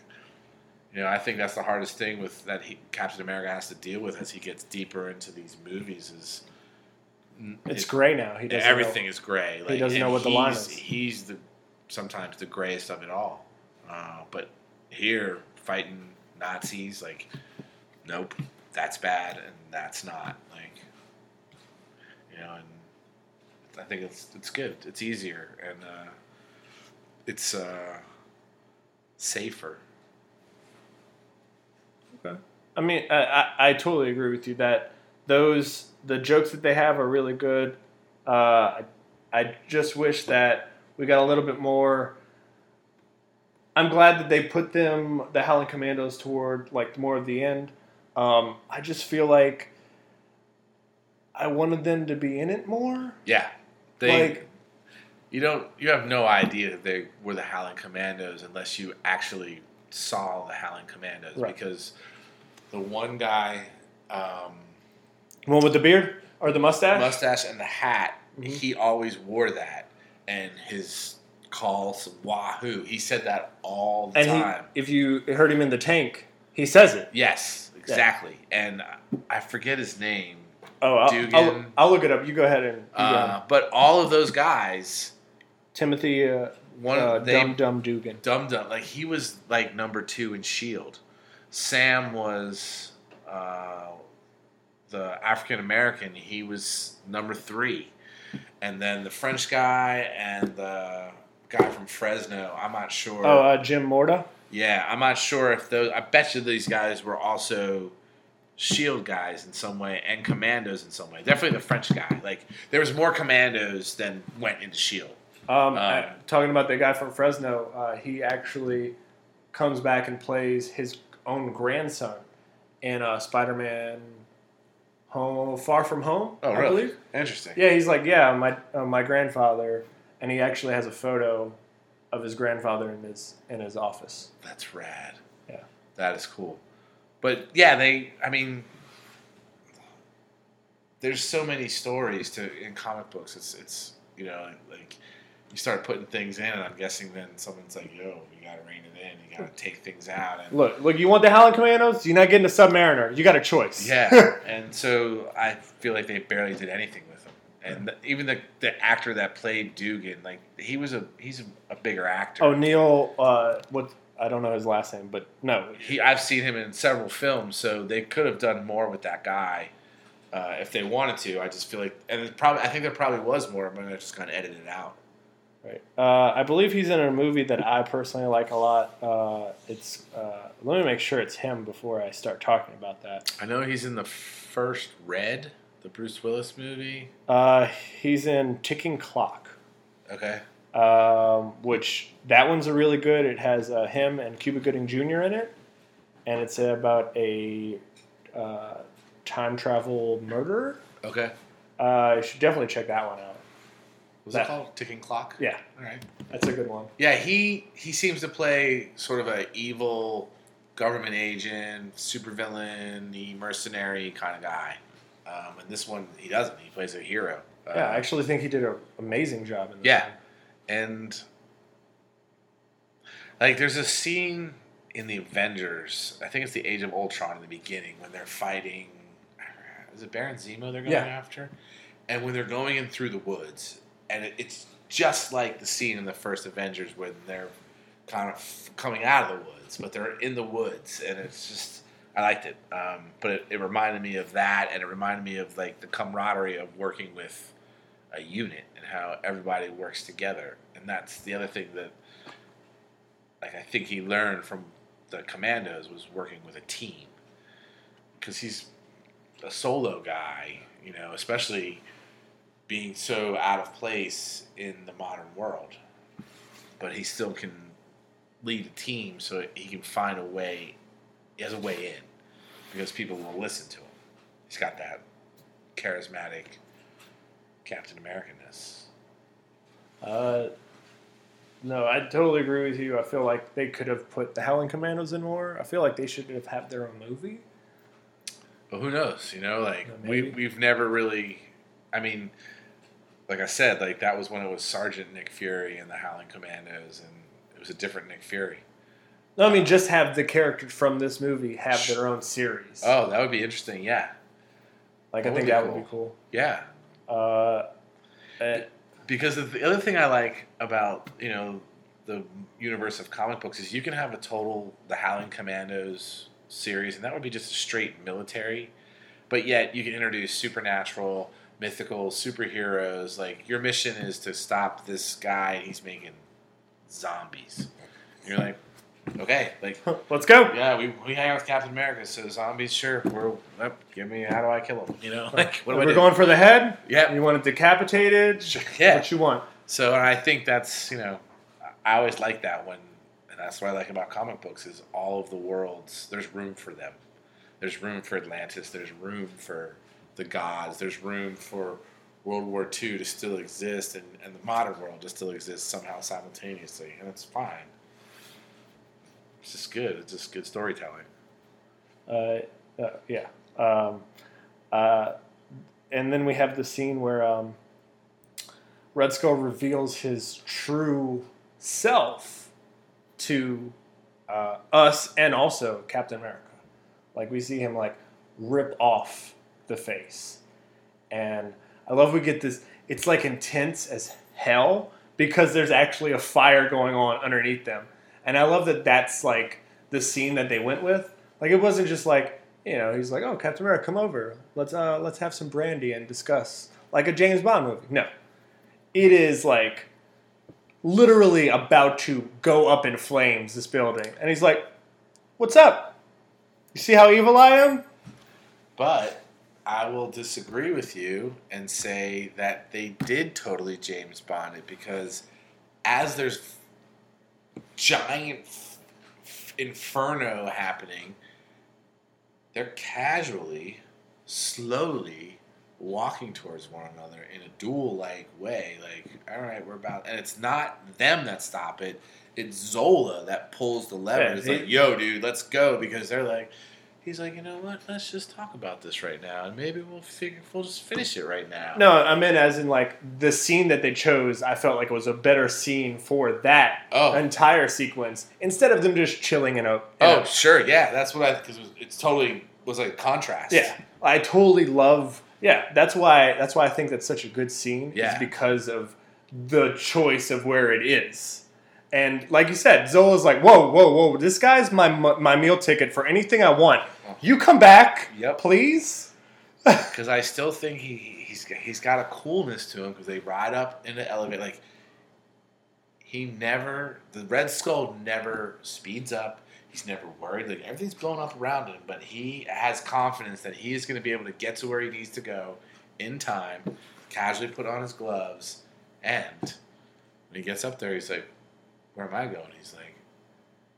you know, I think that's the hardest thing with that he, Captain America has to deal with as he gets deeper into these movies is It's it- gray now. He doesn't everything Know. is gray. Like, doesn't know what the line is. He's the sometimes the grayest of it all. Uh, but here, fighting Nazis, like, nope, that's bad and that's not. Like, you know, and I think it's it's good. It's easier and uh, it's uh, safer. Okay. I mean, I, I, I totally agree with you that those the jokes that they have are really good. Uh, I, I just wish that we got a little bit more. I'm glad that they put them the Howling Commandos toward like more of the end. Um, I just feel like I wanted them to be in it more. Yeah, they. like You don't. You have no idea that they were the Howling Commandos unless you actually saw the Howling Commandos. Right. Because the one guy, um, one with the beard or the mustache. mustache and the hat, Mhm. he always wore that, and his calls Wahoo. He said that all the and time. he, if you heard him in the tank, he says it. yes, exactly. And I- I forget his name. Oh, I'll, Dugan. I'll, I'll look it up. You go ahead and. Uh, but all of those guys, Timothy uh, one uh, they Dum Dum Dugan. Dum Dum, like he was like number two in Shield. Sam was uh, the African American. He was number three, and then the French guy and the guy from Fresno. I'm not sure. Oh, uh, Jim Morita. yeah, I'm not sure if those. I bet you these guys were also Shield guys in some way and commandos in some way. Definitely the French guy. Like there was more commandos than went into Shield. Um, I- talking about the guy from Fresno, uh, he actually comes back and plays his own grandson in uh, Spider-Man: Home Far From Home. Oh, I really? believe. Interesting. Yeah, he's like, yeah, my uh, my grandfather, and he actually has a photo of his grandfather in his in his office. That's rad. Yeah. That is cool. But yeah, they I mean there's so many stories to in comic books. It's it's you know, like you start putting things in and I'm guessing then someone's like, yo, you gotta rein it in, you gotta take things out and Look, look, you want the Howling Commandos? You're not getting a Submariner. You got a choice. Yeah. and so I feel like they barely did anything with him. And the, even the, the actor that played Dugan, like he was a he's a, a bigger actor. oh, Neil. Uh, what? I don't know his last name, but no. he I've seen him in several films, so they could have done more with that guy uh, if they wanted to. I just feel like, and it probably I think there probably was more, but I just kind of edited it out. Right. Uh, I believe he's in a movie that I personally like a lot. Uh, it's. Uh, let me make sure it's him before I start talking about that. I know he's in the first Red, the Bruce Willis movie. Uh, he's in Ticking Clock, Okay, um, which that one's a really good. It has uh, him and Cuba Gooding Jr. in it, and it's about a uh, time travel murderer. okay. Uh, you should definitely check that one out. Was That- it called Ticking Clock? Yeah, All right. that's a good one. Yeah, he he seems to play sort of a evil government agent, supervillain, the mercenary kind of guy. Um, and this one, he doesn't. He plays a hero. Uh, Yeah, I actually think he did an amazing job in this. Yeah. one. And like there's a scene in the Avengers. I think it's the Age of Ultron in the beginning when they're fighting. Is it Baron Zemo they're going Yeah. after? And when they're going in through the woods, and it, it's just like the scene in the first Avengers when they're kind of coming out of the woods, but they're in the woods, and it's just I liked it. Um, but it, it reminded me of that, and it reminded me of like the camaraderie of working with a unit and how everybody works together. And that's the other thing that, like, I think he learned from the commandos was working with a team. Because he's a solo guy, you know, especially being so out of place in the modern world. But he still can lead a team so he can find a way, he has a way in because people will listen to him. He's got that charismatic Captain Americanness. Uh, no, I totally agree with you. I feel like they could have put the Howling Commandos in more. I feel like they should have had their own movie. But who knows? You know, like Yeah, we we've never really. I mean, like I said, like that was when it was Sergeant Nick Fury and the Howling Commandos, and it was a different Nick Fury. No, I mean just have the characters from this movie have their own series. Oh, that would be interesting. Yeah, like that I think be that cool. would be cool. yeah. Uh, eh, Because the other thing I like about you know the universe of comic books is you can have a total the Howling Commandos series, and that would be just a straight military, but yet you can introduce supernatural, mythical superheroes. Like your mission is to stop this guy. He's making zombies. And you're like, okay, like let's go. yeah, we, we hang out with Captain America, so zombies, sure. We're yep, give me how do I kill them? You know, like what We're do? going for the head. Yeah. You want it decapitated? Sure, yeah. What you want? So I think that's you know, I always like that when, and that's what I like about comic books is all of the worlds. There's room for them. There's room for Atlantis. There's room for the gods. There's room for World War II to still exist and, and the modern world to still exist somehow simultaneously, and it's fine. It's just good. It's just good storytelling. Uh, uh, yeah. Um, uh, and then we have the scene where um, Red Skull reveals his true self to uh, us and also Captain America. Like we see him like rip off the face, and I love we get this. It's like intense as hell because there's actually a fire going on underneath them, and I love that that's like the scene that they went with. Like it wasn't just like you know he's like oh Captain America come over let's uh let's have some brandy and discuss like a James Bond movie. No, it is like literally about to go up in flames. This building, and he's like, "What's up? You see how evil I am?" But I will disagree with you and say that they did totally James Bond it because as there's giant f- f- inferno happening, they're casually, slowly walking towards one another in a duel like way. Like, all right, we're about, and it's not them that stop it. It's Zola that pulls the lever. Yeah, it's he- like, yo, dude, let's go because they're like, he's like, you know what? Let's just talk about this right now, and maybe we'll figure, we'll just finish it right now. No, I meant as in like the scene that they chose. I felt like it was a better scene for that Oh. entire sequence instead of them just chilling in a. in Oh, a- sure, yeah, that's what I because it's totally was like a contrast. yeah. I totally love. Yeah, that's why. That's why I think that's such a good scene. Yeah. is because of the choice of where it is. And like you said, Zola's like, whoa, whoa, whoa! This guy's my my meal ticket for anything I want. Uh-huh. You come back, Yep. please. because I still think he he's he's got a coolness to him because they ride up in the elevator like he never the Red Skull never speeds up. He's never worried. Like everything's blowing up around him, but he has confidence that he is going to be able to get to where he needs to go in time. Casually put on his gloves, and when he gets up there, he's like, "Where am I going?" He's like,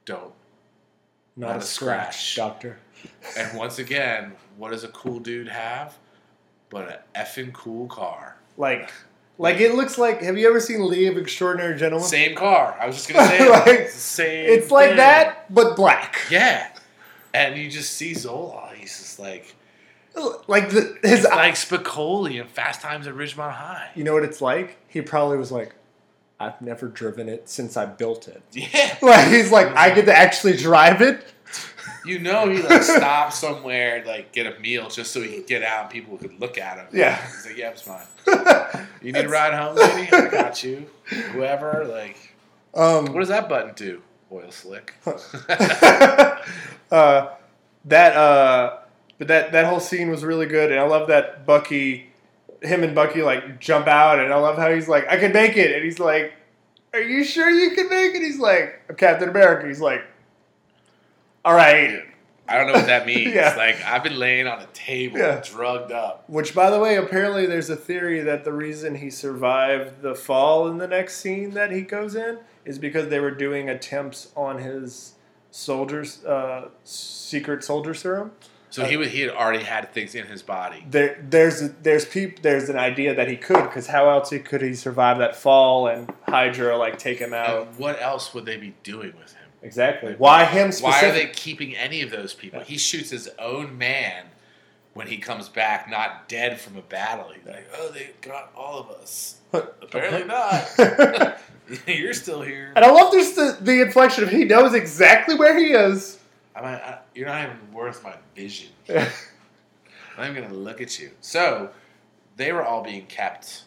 "Don't." Not, Not a a scratch, scratch. doctor. And once again, what does a cool dude have? But an effing cool car. Like, like it looks like. Have you ever seen League of Extraordinary Gentlemen? Same car. I was just gonna say Like. It's the same. It's like thing. that, but black. Yeah. And you just see Zola. He's just like Like the, his like Spicoli in Fast Times at Ridgemont High. You know what it's like? He probably was like, "I've never driven it since I built it." Yeah. Like he's like, I get to actually drive it. You know he like stopped somewhere like get a meal just so he could get out and people could look at him. Yeah. He's like, yeah, it's fine. You need a ride home, lady? I got you. Whoever, like Um, what does that button do? Oil slick. uh, that uh, but that that whole scene was really good, and I love that Bucky, him and Bucky like jump out, and I love how he's like, I can make it, and he's like, Are you sure you can make it? He's like, I'm Captain America. He's like, All right. I don't know what that means. Yeah. Like I've been laying on a table, Yeah. drugged up. Which, by the way, apparently there's a theory that the reason he survived the fall in the next scene that he goes in is because they were doing attempts on his soldiers, uh, secret soldier serum. So he uh, would, he had already had things in his body. there there's there's peop, there's an idea that he could because how else he- could he survive that fall and Hydra like take him out And what else would they be doing with him? exactly why him Why are they keeping any of those people? He shoots his own man when he comes back, not dead from a battle. He's like, oh, they got all of us. Apparently not. You're still here. and I love this the, the inflection of he knows exactly where he is Not, I, you're not even worth my vision. I'm not even gonna look at you. So they were all being kept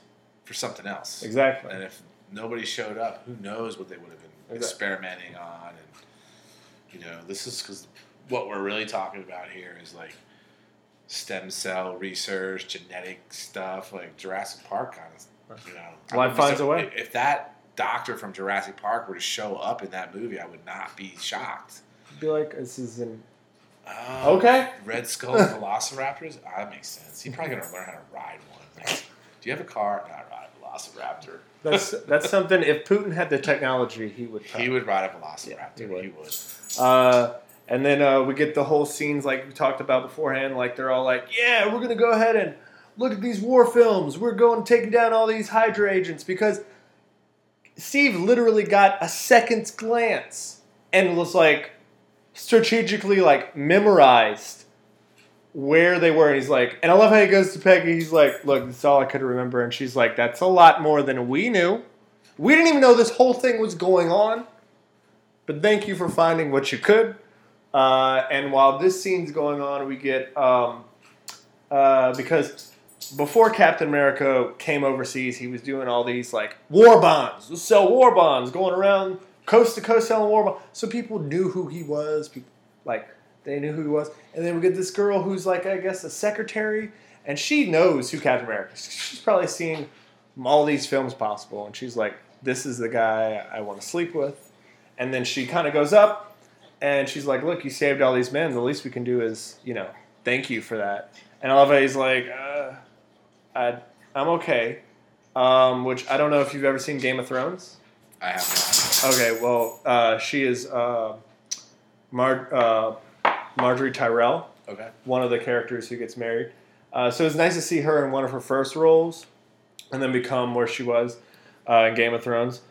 for something else. exactly And if nobody showed up, who knows what they would have been Exactly. experimenting on? And you know, this is because what we're really talking about here is like stem cell research, genetic stuff, like Jurassic Park kind of. You know, Life finds a way. If that doctor from Jurassic Park were to show up in that movie, I would not be shocked. Be like this is an Oh, Okay. Red Skull Velociraptors? Ah, that makes sense. You're probably gonna learn how to ride one. Like, do you have a car? I ride a Velociraptor. that's that's something if Putin had the technology he would He would ride a Velociraptor. Yeah, he he, would. would. Uh, and then uh, we get the whole scenes like we talked about beforehand. Like they're all like, "Yeah, we're gonna go ahead and look at these war films. We're going taking down all these Hydra agents because Steve literally got a second's glance and was like strategically like memorized where they were. And he's like, and I love how he goes to Peggy. He's like, "Look, this is all I could remember." And she's like, "That's a lot more than we knew. We didn't even know this whole thing was going on." But thank you for finding what you could. Uh, and while this scene's going on, we get um, uh, because before Captain America came overseas, he was doing all these like war bonds, sell war bonds, going around coast to coast selling war bonds. So people knew who he was. People like they knew who he was. And then we get this girl who's like I guess a secretary, and she knows who Captain America. is. She's probably seen all these films possible, and she's like, "This is the guy I want to sleep with." And then she kind of goes up and she's like, "Look, you saved all these men. The least we can do is, you know, thank you for that." And how like, uh, I, "I'm okay." Um, which I don't know if you've ever seen Game of Thrones. I have not. Okay, well, uh, she is uh, Mar- uh, Margaery Tyrell, Okay. one of the characters who gets married. Uh, so it's nice to see her in one of her first roles, and then become where she was uh, in Game of Thrones.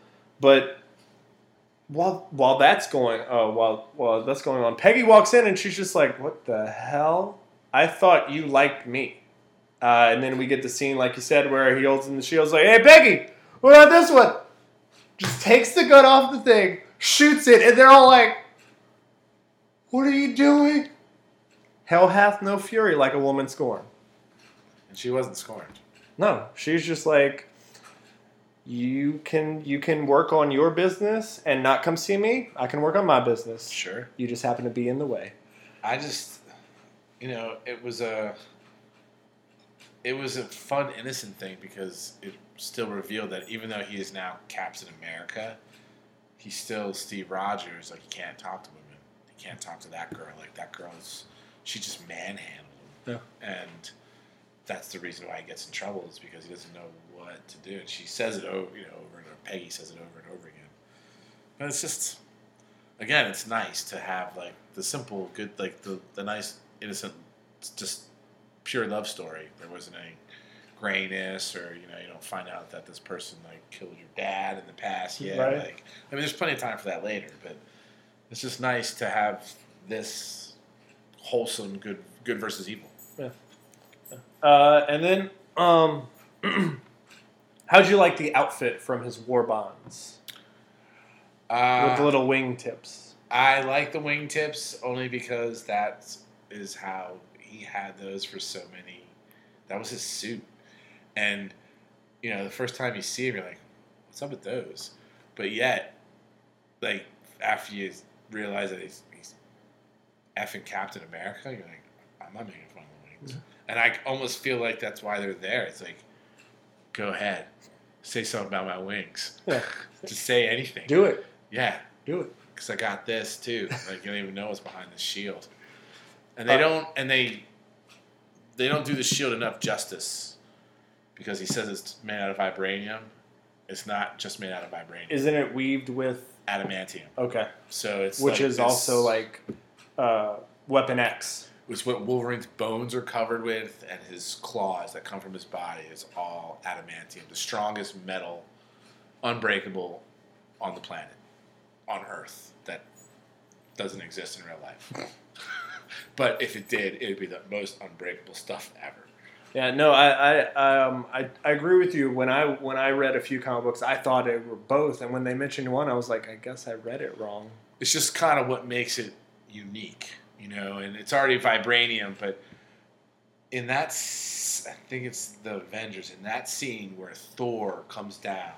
But while while that's going, oh, while while that's going on, Peggy walks in and she's just like, "What the hell? I thought you liked me." Uh, and then we get the scene, like you said, where he holds in the shield, like, "Hey, Peggy, what about this one?" Just takes the gun off the thing, shoots it, and they're all like, "What are you doing?" Hell hath no fury like a woman scorned. And she wasn't scorned. No, she's just like, you can you can work on your business and not come see me. I can work on my business. Sure. You just happen to be in the way. I just, you know, it was a, it was a fun, innocent thing because it still revealed that even though he is now Captain America, he's still Steve Rogers. Like he can't talk to women. He can't talk to that girl. Like that girl is, she just manhandled him. And that's the reason why he gets in trouble is because he doesn't know what to do. And she says it over, you know, over and over. Peggy says it over and over again. But it's just, again, it's nice to have like the simple, good, like the the nice, innocent, just pure love story. There wasn't any grayness, or you know, you don't find out that this person like killed your dad in the past. Yeah, Right. like I mean, there's plenty of time for that later, but it's just nice to have this wholesome, good, good versus evil. Uh, and then, um, how'd you like the outfit from his war bonds Uh, with the little wing tips? I like the wingtips only because that is how he had those for so many. That was his suit, and you know the first time you see him, you're like, "What's up with those?" But yet, like after you realize that he's, he's effing Captain America, you're like, "I'm not making fun of the wings," and I almost feel like that's why they're there. It's like, go ahead, say something about my wings. Yeah. Just say anything. Do it. Yeah, Do it. because I got this too. Like you don't even know what's behind the shield, and they Uh, don't and they they don't do the shield enough justice because he says it's made out of vibranium. It's not just made out of vibranium, Isn't it weaved with? adamantium. Okay. So it's Which like is this- also like uh, Weapon X. was what Wolverine's bones are covered with, and his claws that come from his body is all adamantium, the strongest metal, unbreakable on the planet, on Earth, that doesn't exist in real life. but if it did, it would be the most unbreakable stuff ever. Yeah, no, I, I, um, I, I agree with you. When I, when I read a few comic books, I thought it were both, and when they mentioned one, I was like, I guess I read it wrong. It's just kind of what makes it unique, you know. And it's already vibranium, but in that, I think it's the Avengers. In that scene where Thor comes down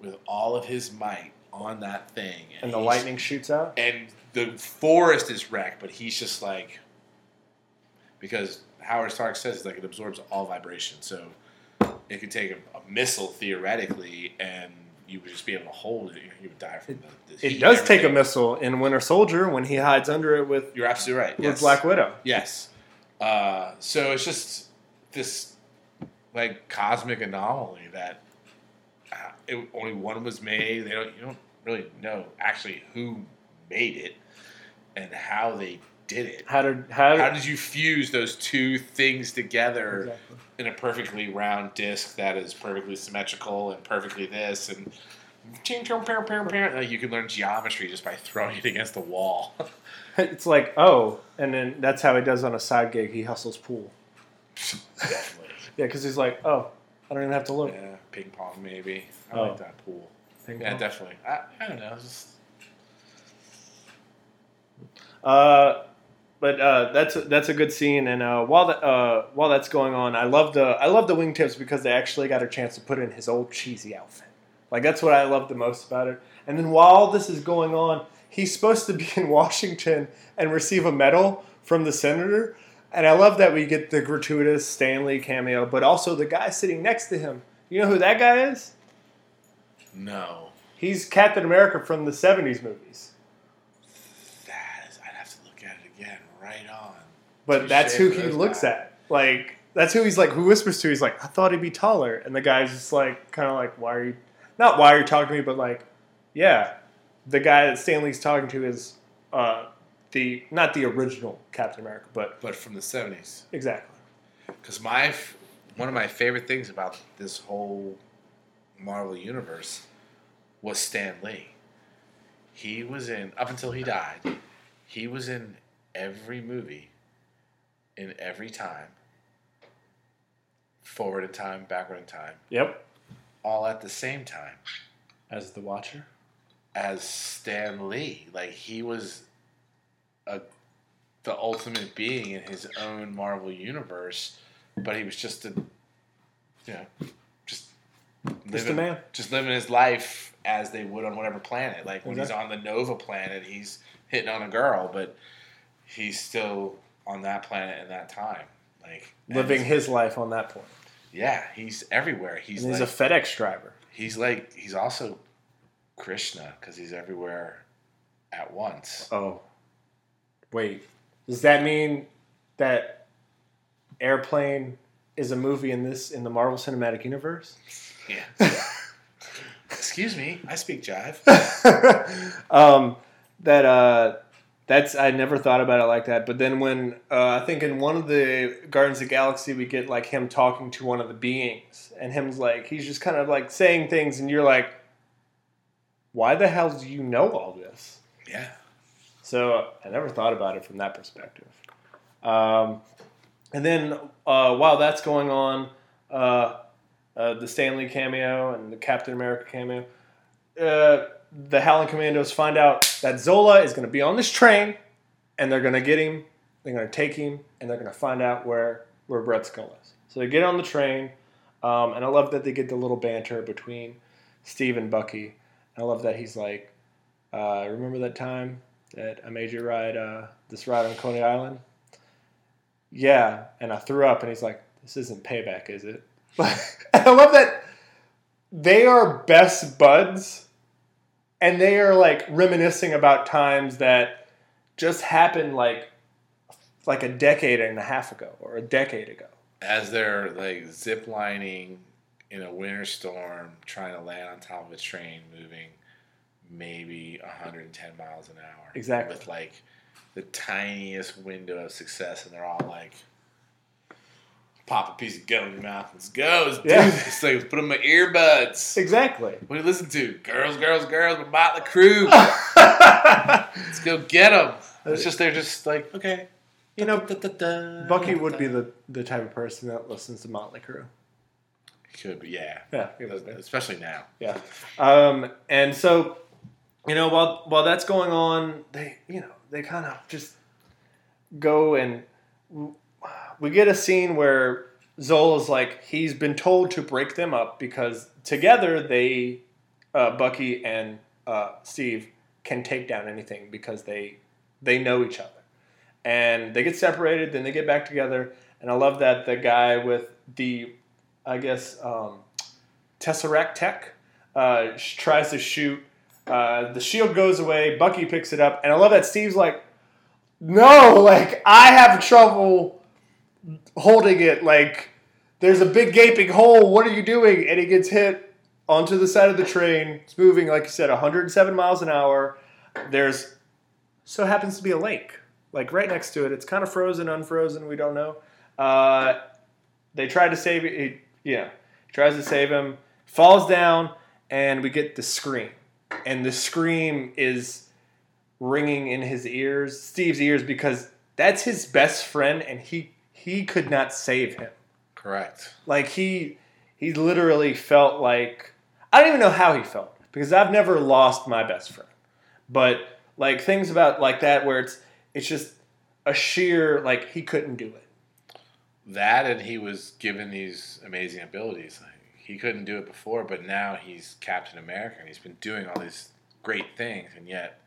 with all of his might on that thing, And the lightning shoots out. and the forest is wrecked, but he's just like because Howard Stark says like it absorbs all vibration, so it could take a, a missile theoretically, and you would just be able to hold it. You would die from the. the It does take a missile in Winter Soldier when he hides under it with, You're absolutely right. with Yes. Black Widow. Yes. Uh, so it's just this like cosmic anomaly that uh, it, only one was made. They don't you don't really know actually who made it and how they did it. How did how, How did you fuse those two things together Exactly. in a perfectly round disc that is perfectly symmetrical and perfectly this and. Like, you can learn geometry just by throwing it against the wall. It's like oh, and then that's how he does on a side gig. He hustles pool. Definitely. Yeah, because he's like, oh, I don't even have to look. Yeah, ping pong maybe. I Oh. like that pool. Ping Yeah, pong. definitely. I, I don't know. Just Uh, but uh, that's that's a good scene, and uh, while that uh, while that's going on, I love the I love the wingtips because they actually got a chance to put in his old cheesy outfit. Like that's what I love the most about it. And then while this is going on, he's supposed to be in Washington and receive a medal from the senator. And I love that we get the gratuitous Stan Lee cameo, but also the guy sitting next to him. You know who that guy is? no. He's Captain America from the '70s movies. That is. I'd have to look at it again. Right on. But Touche that's who he looks at. Like that's who he's like. Who whispers to? He's like, I thought he'd be taller, and the guy's just like, kind of like, why are you? Not why are you talking to me, but like, yeah, the guy that Stan Lee's talking to is uh, the not the original Captain America, but But from the seventies. exactly. Because my f- one of my favorite things about this whole Marvel universe was Stan Lee. He was in up until he died. He was in every movie, in every time. Forward in time, backward in time, Yep. all at the same time As the Watcher. as Stan Lee. Like he was a the ultimate being in his own Marvel universe, but he was just a you know just Just a man. just living his life as they would on whatever planet. Like when he's on the Nova planet, he's hitting on a girl, but he's still on that planet in that time. Like Living his life on that point. yeah, he's everywhere. He's and he's like a FedEx driver. he's like he's also Krishna because he's everywhere at once. Oh. Wait. Does that mean that Airplane is a movie in this in the Marvel Cinematic Universe? Yeah. Excuse me, I speak jive. um, that uh, that's I never thought about it like that. But then when uh, I think in one of the Guardians of the Galaxy, we get like him talking to one of the beings, and him's like he's just kind of like saying things, and you're like, why the hell do you know all this? Yeah. So I never thought about it from that perspective. Um, and then uh, while that's going on, uh, uh, the Stan Lee cameo and the Captain America cameo, uh, the Howling Commandos find out that Zola is going to be on this train, and they're going to get him. They're going to take him, and they're going to find out where where Red Skull is. So they get on the train, um, and I love that they get the little banter between Steve and Bucky. I love that he's like, uh, "Remember that time that I made you ride uh, this ride on Coney Island?" Yeah, and I threw up, and he's like, "This isn't payback, is it?" I love that they are best buds, and they are like reminiscing about times that just happened like like a decade and a half ago or a decade ago. As they're like zip lining in a winter storm, trying to land on top of a train moving maybe 110 miles an hour. Exactly. With like the tiniest window of success, and they're all like, "Pop a piece of gum in your mouth. Let's go. Let's do Yeah. this. Like, let's put on my earbuds. Exactly. What do you listen to? Girls, girls, girls. With Motley Crue. Let's go get them. It's just they're just like okay. You know, Da-da-da-da. Bucky would be the, the type of person that listens to Motley Crue. Could be, yeah. Yeah, he. Especially now. Yeah. Um, and so, you know, while while that's going on, they you know they kind of just go and we get a scene where Zola's like he's been told to break them up because together they uh, Bucky and uh, Steve can take down anything because they they know each other and they get separated then they get back together and I love that the guy with the I guess um, Tesseract Tech uh, tries to shoot. Uh, the shield goes away. Bucky picks it up, and I love that Steve's like, "No, like I have trouble holding it. Like there's a big gaping hole. What are you doing?" And he gets hit onto the side of the train. It's moving, like you said, 107 miles an hour. There's so happens to be a lake, like right next to it. It's kind of frozen, unfrozen. We don't know. Uh, they try to save it. Yeah, tries to save him, falls down, and we get the scream. And the scream is ringing in his ears, Steve's ears, because that's his best friend, and he he could not save him. Correct. Like he he literally felt like I don't even know how he felt because I've never lost my best friend. But like things about like that where it's it's just a sheer like he couldn't do it. That and he was given these amazing abilities. Like, he couldn't do it before, but now he's Captain America and he's been doing all these great things, and yet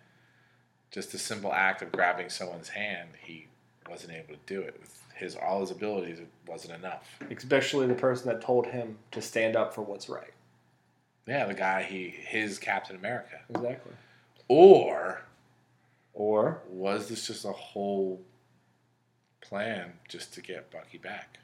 just a simple act of grabbing someone's hand, he wasn't able to do it. With his all his abilities, wasn't enough. Especially the person that told him to stand up for what's right. Yeah, the guy he his Captain America. Exactly. Or Or was this just a whole plan just to get Bucky back?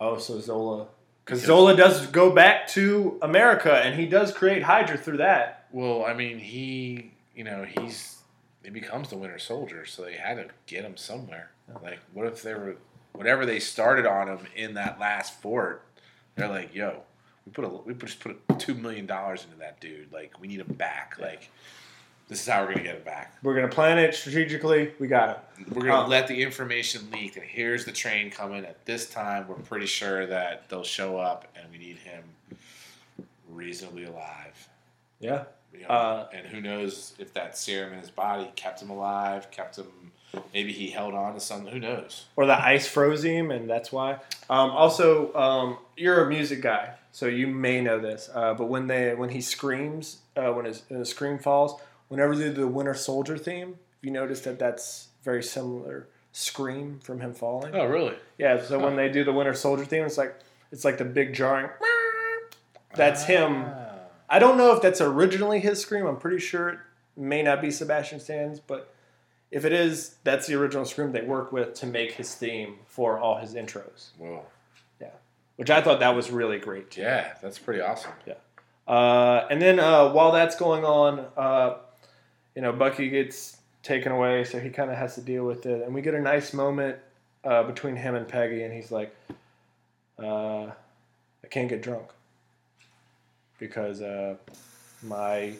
oh, so Zola because Zola does go back to America and he does create Hydra through that. Well, I mean, he, you know, he's he becomes the Winter Soldier, so they had to get him somewhere. Like, what if they were, whatever they started on him in that last fort? They're like, yo, we put a, we just put two million dollars into that dude. Like, we need him back. Like, this is how we're gonna get him back. We're gonna plan it strategically. We got it. We're gonna Uh, let the information leak, and here's the train coming at this time. We're pretty sure that they'll show up, and we need him reasonably alive. Yeah. You know, Uh, and who knows if that serum in his body kept him alive, kept him. Maybe he held on to something. Who knows? or the ice froze him, and that's why. Um, also, um, you're a music guy, so you may know this. Uh, but when they when he screams, uh, when his, when his scream falls, whenever they do the Winter Soldier theme, you notice that that's very similar scream from him falling? Oh, really? Yeah. So when they do the Winter Soldier theme, it's like it's like the big jarring. That's him. Ah. I don't know if that's originally his scream. I'm pretty sure it may not be Sebastian Stan's, but if it is, that's the original scream they work with to make his theme for all his intros. Whoa. Yeah. Which I thought that was really great. Too. Yeah, that's pretty awesome. Yeah. Uh, and then uh, while that's going on, uh, you know, Bucky gets taken away, so he kind of has to deal with it. And we get a nice moment uh, between him and Peggy, and he's like, uh, "I can't get drunk because uh, my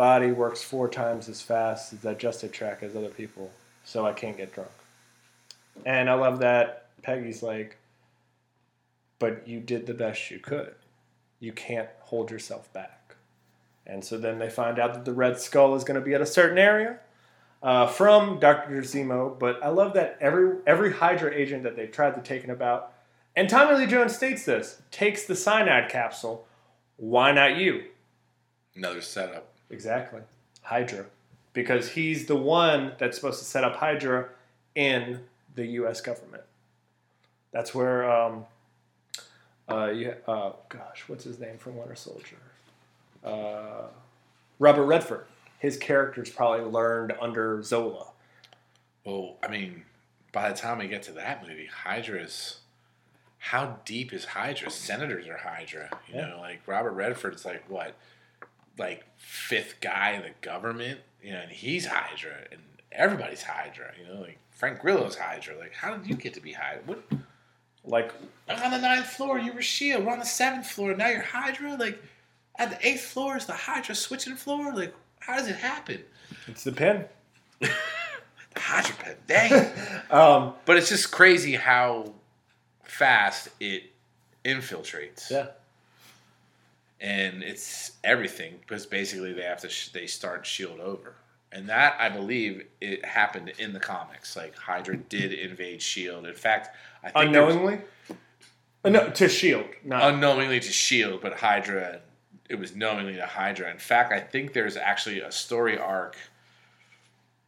body works four times as fast as digestive tract as other people, so I can't get drunk." And I love that Peggy's like, "But you did the best you could." you can't hold yourself back. And so then they find out that the Red Skull is going to be at a certain area uh, from Dr. Zemo. But I love that every every Hydra agent that they've tried to take him about, and Tommy Lee Jones states this, takes the cyanide capsule. Why not you? Another setup. Exactly. Hydra. Because he's the one that's supposed to set up Hydra in the U.S. government. That's where, um, uh, you, uh, gosh, what's his name from Winter Soldier? Uh, Robert Redford. His character's probably learned under Zola. Well, I mean, by the time we get to that movie, Hydra's. How deep is Hydra? Senators are Hydra. You Yeah. know, like Robert Redford's like what? Like fifth guy in the government? you know, and he's Hydra, and everybody's Hydra. You know, like Frank Grillo's Hydra. Like, how did you get to be Hydra? What? Like on the ninth floor, you were Shield. We're on the seventh floor. Now you're Hydra. Like, at the eighth floor is the Hydra switching floor. Like, how does it happen? it's the pin. The Hydra pen. Dang. Um, but it's just crazy how fast it infiltrates. yeah. And it's everything because basically they have to sh- they start Shield over, and that I believe it happened in the comics. Like Hydra did invade Shield. In fact, I think there was- Unknowingly. Uh, no, to Shield. Not unknowingly to Shield, but Hydra. It was knowingly to Hydra. In fact, I think there's actually a story arc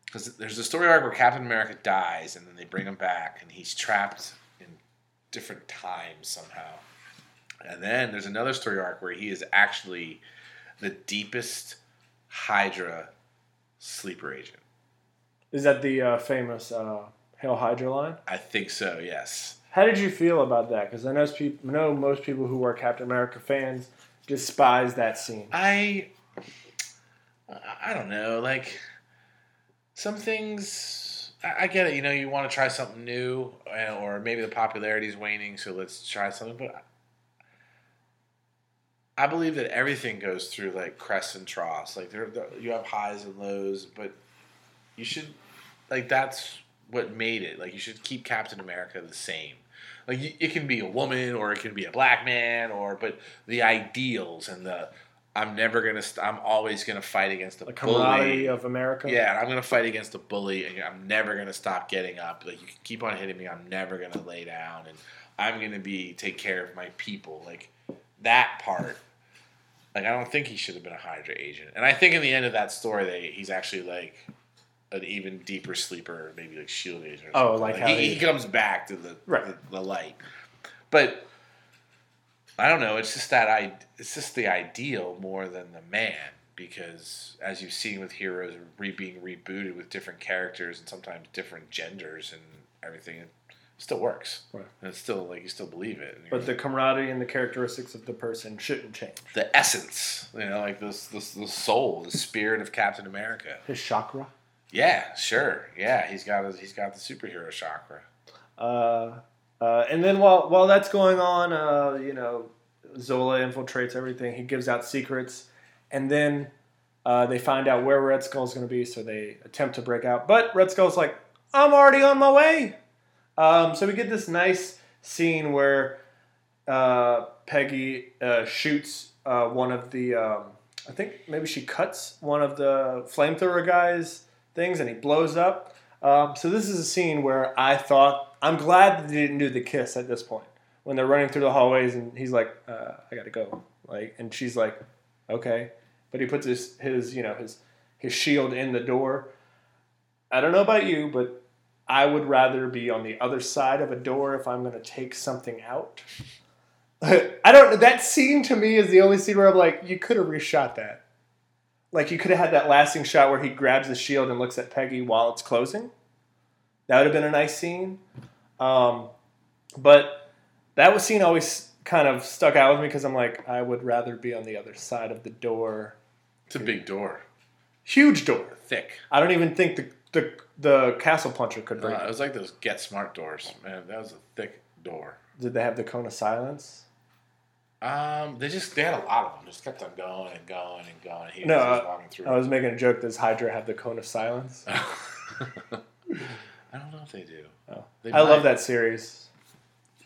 because there's a story arc where Captain America dies, and then they bring him back, and he's trapped in different times somehow. And then there's another story arc where he is actually the deepest Hydra sleeper agent. is that the uh, famous uh, Hail Hydra line? I think so. Yes. How did you feel about that? Because I know, know most people who are Captain America fans despise that scene. I I don't know, like some things I, I get it, you know, you want to try something new uh, or maybe the popularity is waning, so let's try something, but I believe that everything goes through like crests and troughs. Like there, you have highs and lows, but you should like that's what made it. Like you should keep Captain America the same. Like it can be a woman or it can be a black man or but the ideals and the I'm never gonna st- I'm always gonna fight against the, The camaraderie bully. of America. Yeah, I'm gonna fight against the bully, and I'm never gonna stop getting up. Like you can keep on hitting me, I'm never gonna lay down, and I'm gonna be take care of my people. Like that part. Like I don't think he should have been a Hydra agent, and I think in the end of that story, they he's actually like an even deeper sleeper, maybe like Shield agent. Or Oh, like how he, they- he comes back to the, Right. the the light, but. I don't know. It's just that I. It's just the ideal more than the man because, as you've seen with heroes re being rebooted with different characters and sometimes different genders and everything, still works. Right. And it's still like you still believe it. But the camaraderie and the characteristics of the person shouldn't change. the essence, you know, like this, this, the soul, the spirit of Captain America. His chakra. Yeah, sure. Yeah, he's got his, he's got the superhero chakra. Uh, uh, and then while while that's going on, uh, you know, Zola infiltrates everything. He gives out secrets, and then uh, they find out where Red Skull's going to be. So they attempt to break out, but Red Skull's like, "I'm already on my way." Um, so we get this nice scene where uh, Peggy uh, shoots uh, one of the. Um, I think maybe she cuts one of the flamethrower guys' things, and he blows up. Um, so this is a scene where I thought I'm glad that they didn't do the kiss at this point when they're running through the hallways and he's like, uh, "I gotta go," like, and she's like, "Okay," but he puts his his you know his his shield in the door. I don't know about you, but I would rather be on the other side of a door if I'm gonna take something out. I don't. That scene to me is the only scene where I'm like, you could have reshot that. Like you could have had that lasting shot where he grabs the shield and looks at Peggy while it's closing. That would have been a nice scene. Um, but that was scene always kind of stuck out with me because I'm like, I would rather be on the other side of the door. It's a big door, Huge door. thick. I don't even think the the, the castle puncher could break. Uh, it. it was like those Get Smart doors, man. That was a thick door. Did they have the cone of silence? Um, they just they had a lot of them. Just kept on going and going and going. He No, was walking through. I was making a joke. Does Hydra have the cone of silence? I don't know if they do. Oh. They I love that series.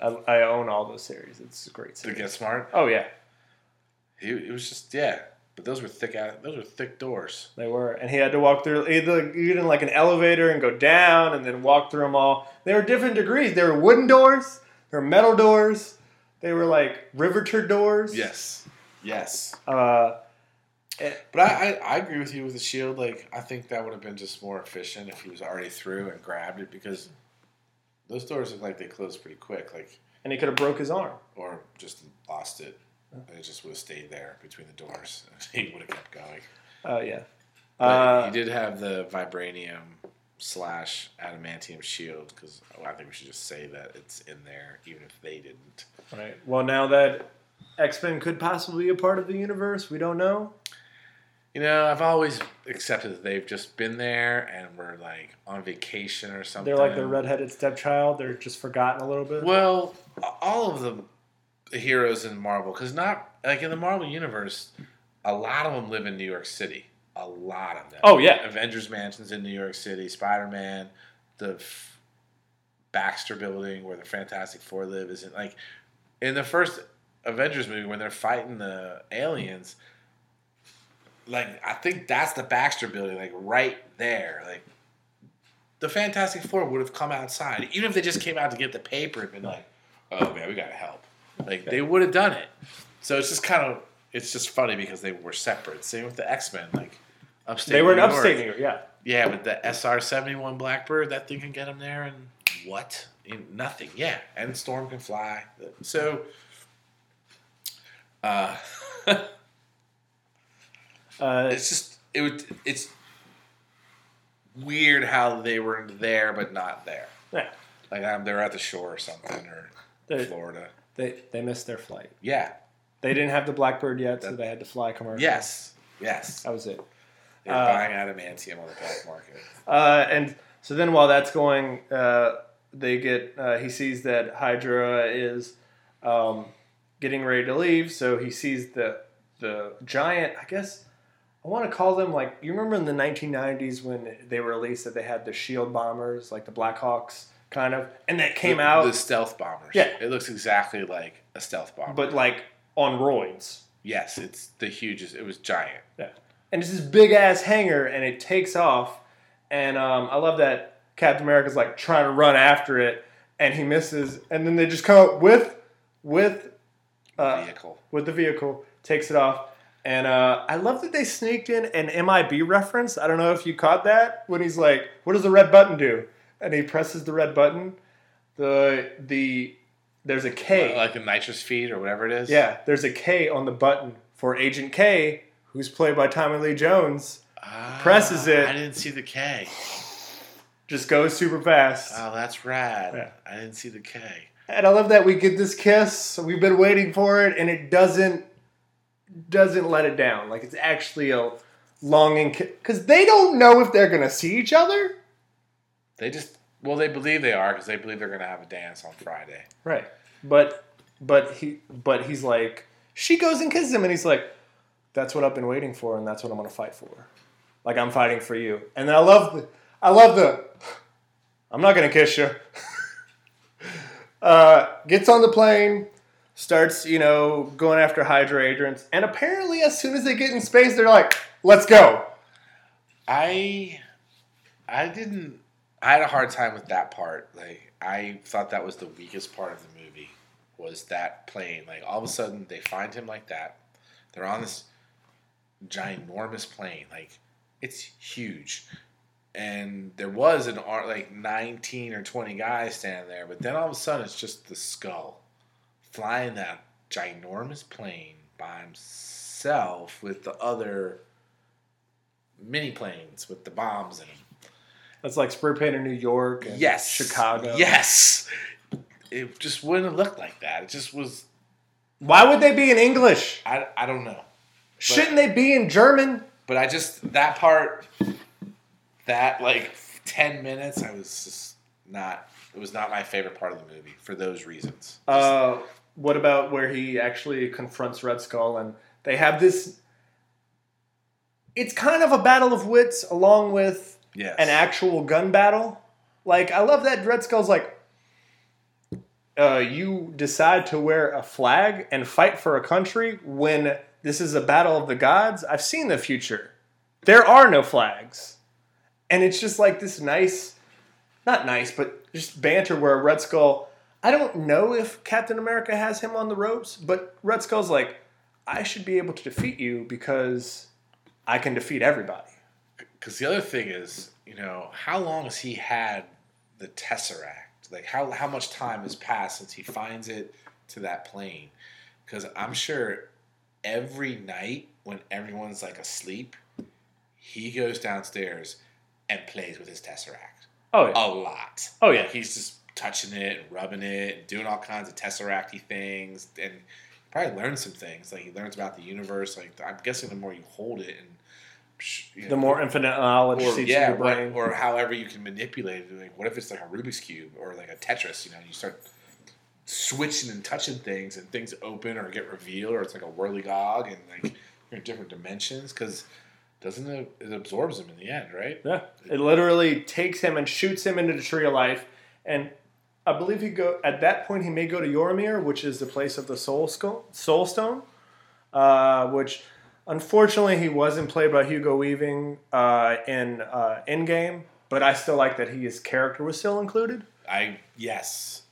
I, I own all those series. It's a great To series. Get Smart, Oh yeah, he it was just yeah. But those were thick. Those were thick doors. they were, and he had to walk through either get in like an elevator and go down, and then walk through them all. They were different degrees. They were wooden doors. They were metal doors. They were like riveter doors. Yes, yes. Uh, But I, I, I agree with you with the shield. Like I think that would have been just more efficient if he was already through and grabbed it because those doors look like they close pretty quick. Like and he could have broke his arm. or just lost it. It just would have stayed there between the doors. he would have kept going. Oh yeah. Uh, he did have the vibranium slash adamantium shield because I think we should just say that it's in there, even if they didn't. right. Well, now that X Men could possibly be a part of the universe, we don't know. You know, I've always accepted that they've just been there and were like on vacation or something. They're like the redheaded stepchild. They're just forgotten a little bit. Well, all of the heroes in Marvel, because not like in the Marvel universe, a lot of them live in New York City. A lot of them. Oh, yeah. Avengers Mansion's in New York City. Spider Man, the f- Baxter Building where the Fantastic Four live is in like in the first Avengers movie when they're fighting the aliens. Like I think that's the Baxter Building, like right there, like the Fantastic Four would have come outside, even if they just came out to get the paper and been like, "Oh man, we gotta help." Like they would have done it. So it's just kind of it's just funny because they were separate. Same with the X Men, like upstate. they were in New upstate New York. Yeah. Yeah, but the SR seventy one Blackbird, that thing can get them there, and what? In nothing. Yeah, and Storm can fly. So, uh, Uh, it's just it would it's weird how they were there but not there. yeah. Like um, they're at the shore or something or Florida. They they missed their flight. Yeah. They didn't have the Blackbird yet, so they had to fly commercial. Yes. Yes. That was it. They're Uh, buying adamantium on the black market. Uh, and so then while that's going, uh, they get uh, he sees that Hydra is um, getting ready to leave. So he sees the the giant. I guess I want to call them like you remember in the 1990s when they were released that they had the Shield bombers, like the Blackhawks, kind of, and that came the, out, the stealth bombers. Yeah. It looks exactly like a stealth bomber. but like on roids. yes, it's the hugest. It was giant. Yeah. And it's this big ass hangar, and it takes off. And um, I love that Captain America's like trying to run after it, and he misses. And then they just come up with with uh, Vehicle. with the vehicle, takes it off. And uh, I love that they sneaked in an MIB reference. I don't know if you caught that when he's like, "What does the red button do?" And he presses the red button. The the there's a K. Like a nitrous feed or whatever it is. Yeah, there's a K on the button for Agent K, who's played by Tommy Lee Jones. Ah, Presses it. I didn't see the K. Just goes super fast. Oh, that's rad. Yeah. I didn't see the K. And I love that we get this kiss. We've been waiting for it, and it doesn't doesn't let it down. Like it's actually a longing kiss because they don't know if they're gonna see each other. They just well, they believe they are because they believe they're gonna have a dance on Friday. Right. But but he but he's like she goes and kisses him, and he's like, "That's what I've been waiting for, and that's what I'm gonna fight for. Like I'm fighting for you." And then I love the I love the I'm not gonna kiss you. uh, gets on the plane, starts you know going after Hydra agents, and apparently as soon as they get in space, they're like, "Let's go." I I didn't I had a hard time with that part. Like I thought that was the weakest part of the movie was that plane. Like all of a sudden they find him like that. They're on this ginormous plane. Like it's huge. And there was an art like 19 or 20 guys standing there, but then all of a sudden it's just the skull flying that ginormous plane by himself with the other mini planes with the bombs in them. That's like spray painted New York and Yes. Chicago. Yes. It just wouldn't look like that. It just was. Why would they be in English? I, I don't know. Shouldn't they be in German? But I just, that part, that like 10 minutes, I was just not, it was not my favorite part of the movie for those reasons. Uh, what about where he actually confronts Red Skull and they have this? It's kind of a battle of wits along with yes. an actual gun battle. Like I love that Red Skull's like, uh, you decide to wear a flag and fight for a country when this is a battle of the gods. I've seen the future. There are no flags, and it's just like this nice, not nice, but just banter where Red Skull. I don't know if Captain America has him on the ropes, but Red Skull's like, I should be able to defeat you because I can defeat everybody. Because the other thing is, you know, how long has he had the Tesseract? Like, how, how much time has passed since he finds it to that plane? Because I'm sure every night when everyone's like asleep, he goes downstairs and plays with his Tesseract. Oh yeah. A lot. Oh, yeah. Like, he's just touching it and rubbing it and doing all kinds of Tesseracty things. And probably learns some things. Like, he learns about the universe. Like, I'm guessing the more you hold it and you The know, more infinite knowledge or seeps yeah, in your brain. or however you can manipulate it. Like, what if it's like a Rubik's cube or like a Tetris? You know, you start switching and touching things, and things open or get revealed, or it's like a whirligog, and like you're in different dimensions. Because doesn't it? It absorbs them in the end, right? Yeah, it literally takes him and shoots him into the tree of life, and I believe he go at that point he may go to Vormir, which is the place of the soul skull, soul stone, uh, which unfortunately he wasn't played by Hugo Weaving uh, in uh, Endgame, but I still like that he, his character was still included. I yes.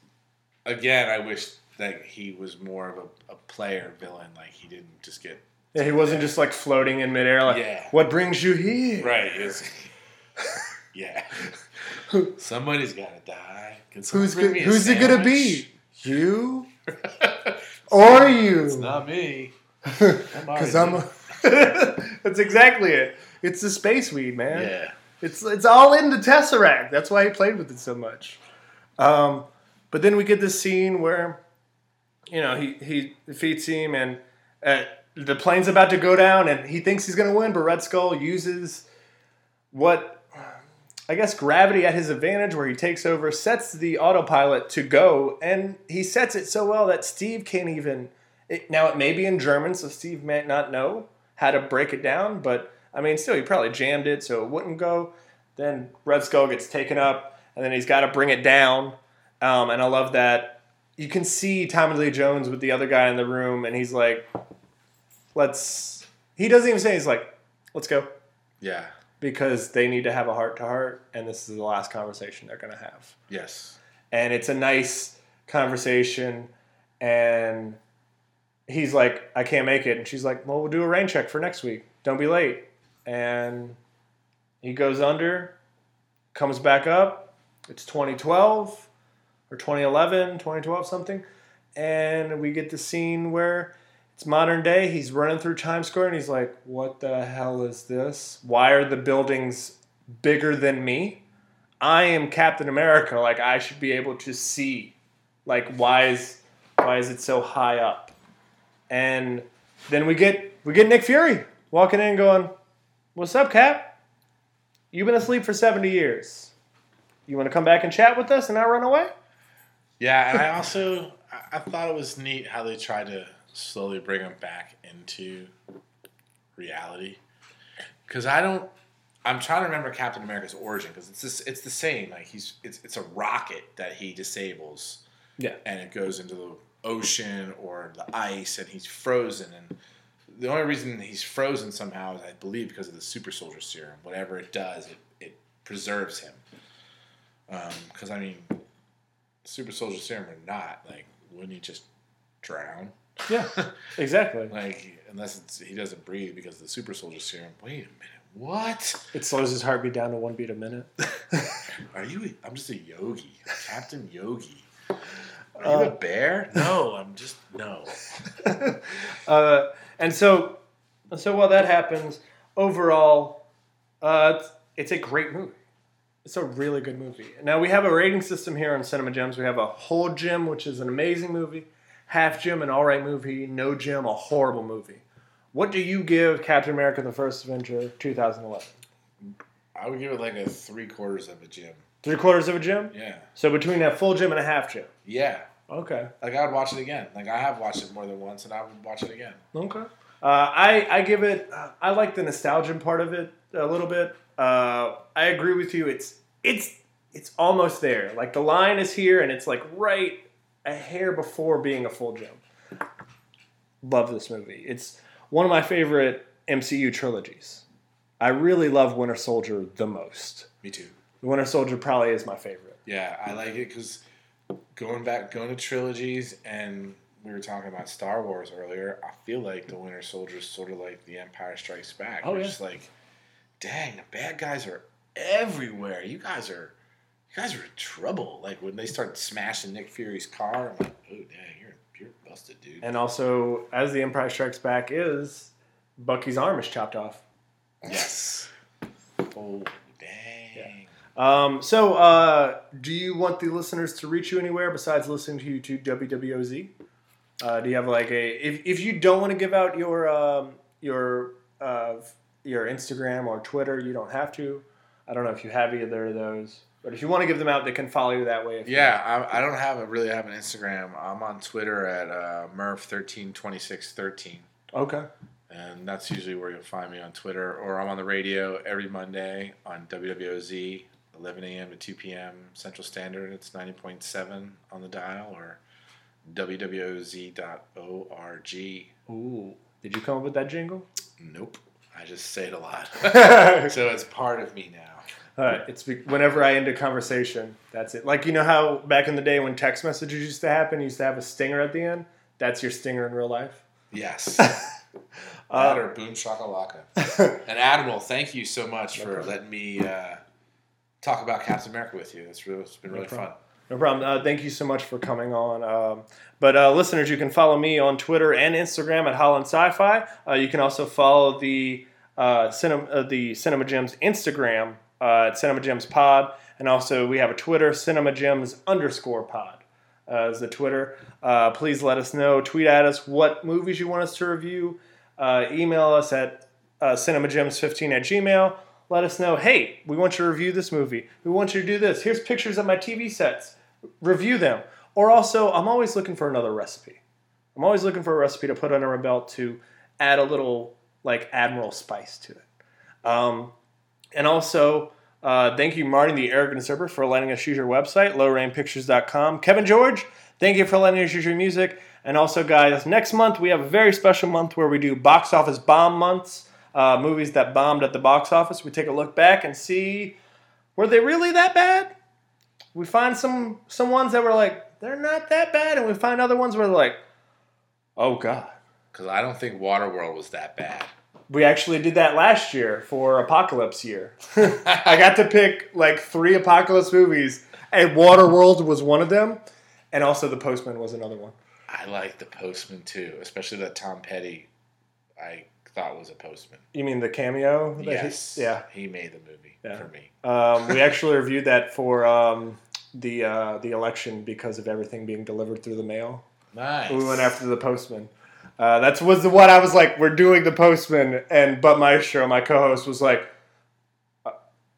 Again, I wish that he was more of a, a player villain. Like he didn't just get Yeah, he wasn't just like floating in midair, like Yeah. what brings you here? right. It's, yeah, somebody's got to die. Who's go- a who's it gonna be? You or you? It's not me. Because I'm. That's exactly it. It's the space weed, man. Yeah. It's it's all in the tesseract. That's why he played with it so much. Um, but then we get this scene where, you know, he he defeats him, and uh, the plane's about to go down, and he thinks he's going to win, but Red Skull uses what I guess gravity at his advantage, where he takes over, sets the autopilot to go, and he sets it so well that Steve can't even. It, now it may be in German, so Steve might not know how to break it down, but I mean, still, he probably jammed it so it wouldn't go. Then Red Skull gets taken up, and then he's got to bring it down. Um, and I love that you can see Tommy Lee Jones with the other guy in the room, and he's like, "Let's." He doesn't even say he's like, "Let's go." Yeah. because they need to have a heart to heart, and this is the last conversation they're going to have. Yes. And it's a nice conversation, and he's like, I can't make it. And she's like, Well, we'll do a rain check for next week. Don't be late. And he goes under, comes back up. It's 2012 or 2011, 2012, something. And we get the scene where it's modern day. He's running through Times Square and he's like, What the hell is this? Why are the buildings bigger than me? I am Captain America. Like, I should be able to see. Like, why is why is it so high up? And then we get we get Nick Fury walking in going, What's up, Cap? You've been asleep for 70 years. You want to come back and chat with us and not run away? Yeah, and I also I, thought it was neat how they tried to slowly bring him back into reality. Because I don't, I'm trying to remember Captain America's origin because it's this, it's the same. Like he's it's it's a rocket that he disables, Yeah. and it goes into the ocean or the ice, and he's frozen. And the only reason he's frozen somehow is I believe because of the super soldier serum. Whatever it does, it it preserves him. Um, because I mean, super soldier serum or not, like wouldn't he just drown? Yeah, exactly. Like unless it's, he doesn't breathe because of the super soldier serum. Wait a minute, what? It slows his heartbeat down to one beat a minute. Are you? I'm just a yogi, Captain Yogi. Are you a bear? No, I'm just no. uh, and so, so while that happens, overall, uh, it's, it's a great movie. It's a really good movie. Now we have a rating system here on Cinema Gems. We have a whole gem, which is an amazing movie, half gem, an all right movie, no gem, a horrible movie. What do you give Captain America: The First Avenger 2011? I would give it like a three quarters of a gym. Three quarters of a gym? Yeah, So between a full gym and a half gym? yeah. Okay. Like I would watch it again. Like I have watched it more than once, and I would watch it again. Okay. Uh, I I give it. Uh, I like the nostalgia part of it a little bit. Uh, I agree with you. It's it's it's almost there. Like the line is here, and it's like right a hair before being a full gym. Love this movie. It's one of my favorite MCU trilogies. I really love Winter Soldier the most. Me too. Winter Soldier probably is my favorite. Yeah, I like it because going back, going to trilogies, and we were talking about Star Wars earlier. I feel like the Winter Soldier is sort of like the Empire Strikes Back. Oh, yeah. just like, dang, the bad guys are everywhere. You guys are, you guys are in trouble. Like when they start smashing Nick Fury's car, I'm like, oh dang, you're you're busted, dude. And also, as The Empire Strikes Back is, Bucky's arm is chopped off. yes. Oh. Um, so, uh, do you want the listeners to reach you anywhere besides listening to you to WWOZ? Uh, do you have like a if, if you don't want to give out your um, your uh, your Instagram or Twitter. You don't have to. I don't know if you have either of those, but if you want to give them out, they can follow you that way. If Yeah, I, I don't have a really have an Instagram. I'm on Twitter at uh, Murph132613. Okay. And that's usually where you'll find me on Twitter. Or I'm on the radio every Monday on WWOZ, 11 a.m. to 2 p.m. Central Standard. It's 90.7 on the dial or WWOZ.org. Ooh. Did you come up with that jingle? Nope. I just say it a lot. so it's part of me now. All right. It's be- whenever I end a conversation, that's it. Like you know how back in the day when text messages used to happen, you used to have a stinger at the end. That's your stinger in real life. Yes. That or Boom Shakalaka. and Admiral, thank you so much for letting me uh, talk about Captain America with you. It's, really, it's been really fun. No problem. Uh, thank you so much for coming on. Um, but uh, listeners, you can follow me on Twitter and Instagram at Holland Sci-Fi. Uh, you can also follow the uh, cinema, uh, the Cinema Gems Instagram uh, at Cinema Gems Pod, and also we have a Twitter, Cinema Gems underscore Pod. Uh, is the Twitter. Uh, please let us know. Tweet at us what movies you want us to review. Uh, email us at uh, cinemagems15 at gmail. Let us know, hey, we want you to review this movie. We want you to do this. Here's pictures of my TV sets. Review them. Or also, I'm always looking for another recipe. I'm always looking for a recipe to put under my belt to add a little like Admiral spice to it. Um, and also, uh, thank you, Martin the Arrogant Usurper, for letting us use your website, lowrainpictures.com. Kevin George, thank you for letting us use your music. And also, guys, next month we have a very special month where we do box office bomb months, uh, movies that bombed at the box office. We take a look back and see were they really that bad? We find some some ones that were like they're not that bad, and we find other ones where they're like, oh god. Because I don't think Waterworld was that bad. We actually did that last year for Apocalypse Year. I got to pick like three Apocalypse movies, and Waterworld was one of them, and also The Postman was another one. I like The Postman too, especially that Tom Petty I thought was a postman. You mean the cameo? that he- Yes. yeah. He made the movie Yeah. for me. Um, we actually reviewed that for um, the uh, the election because of everything being delivered through the mail. Nice. We went after the postman. Uh, that's was the one I was like, we're doing the postman, and but Maestro, my co-host, was like, uh,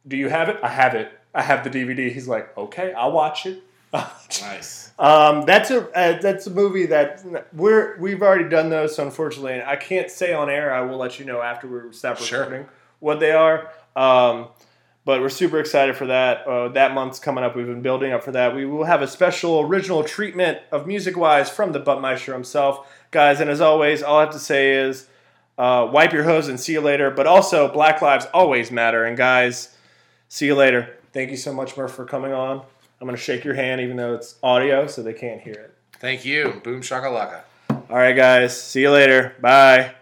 "Do you have it? I have it. I have the DVD." He's like, "Okay, I'll watch it." Nice. um, that's a uh, that's a movie that we're we've already done those, so unfortunately, I can't say on air. I will let you know after we stop Sure. recording what they are. Um, but we're super excited for that. Uh, that month's coming up. We've been building up for that. We will have a special original treatment of music wise from the Buttmeister himself, guys. And as always, all I have to say is uh, wipe your hose and see you later. But also, Black Lives always matter. And guys, see you later. Thank you so much, Murph, for coming on. I'm going to shake your hand, even though it's audio, so they can't hear it. Thank you. Boom shakalaka. All right, guys. See you later. Bye.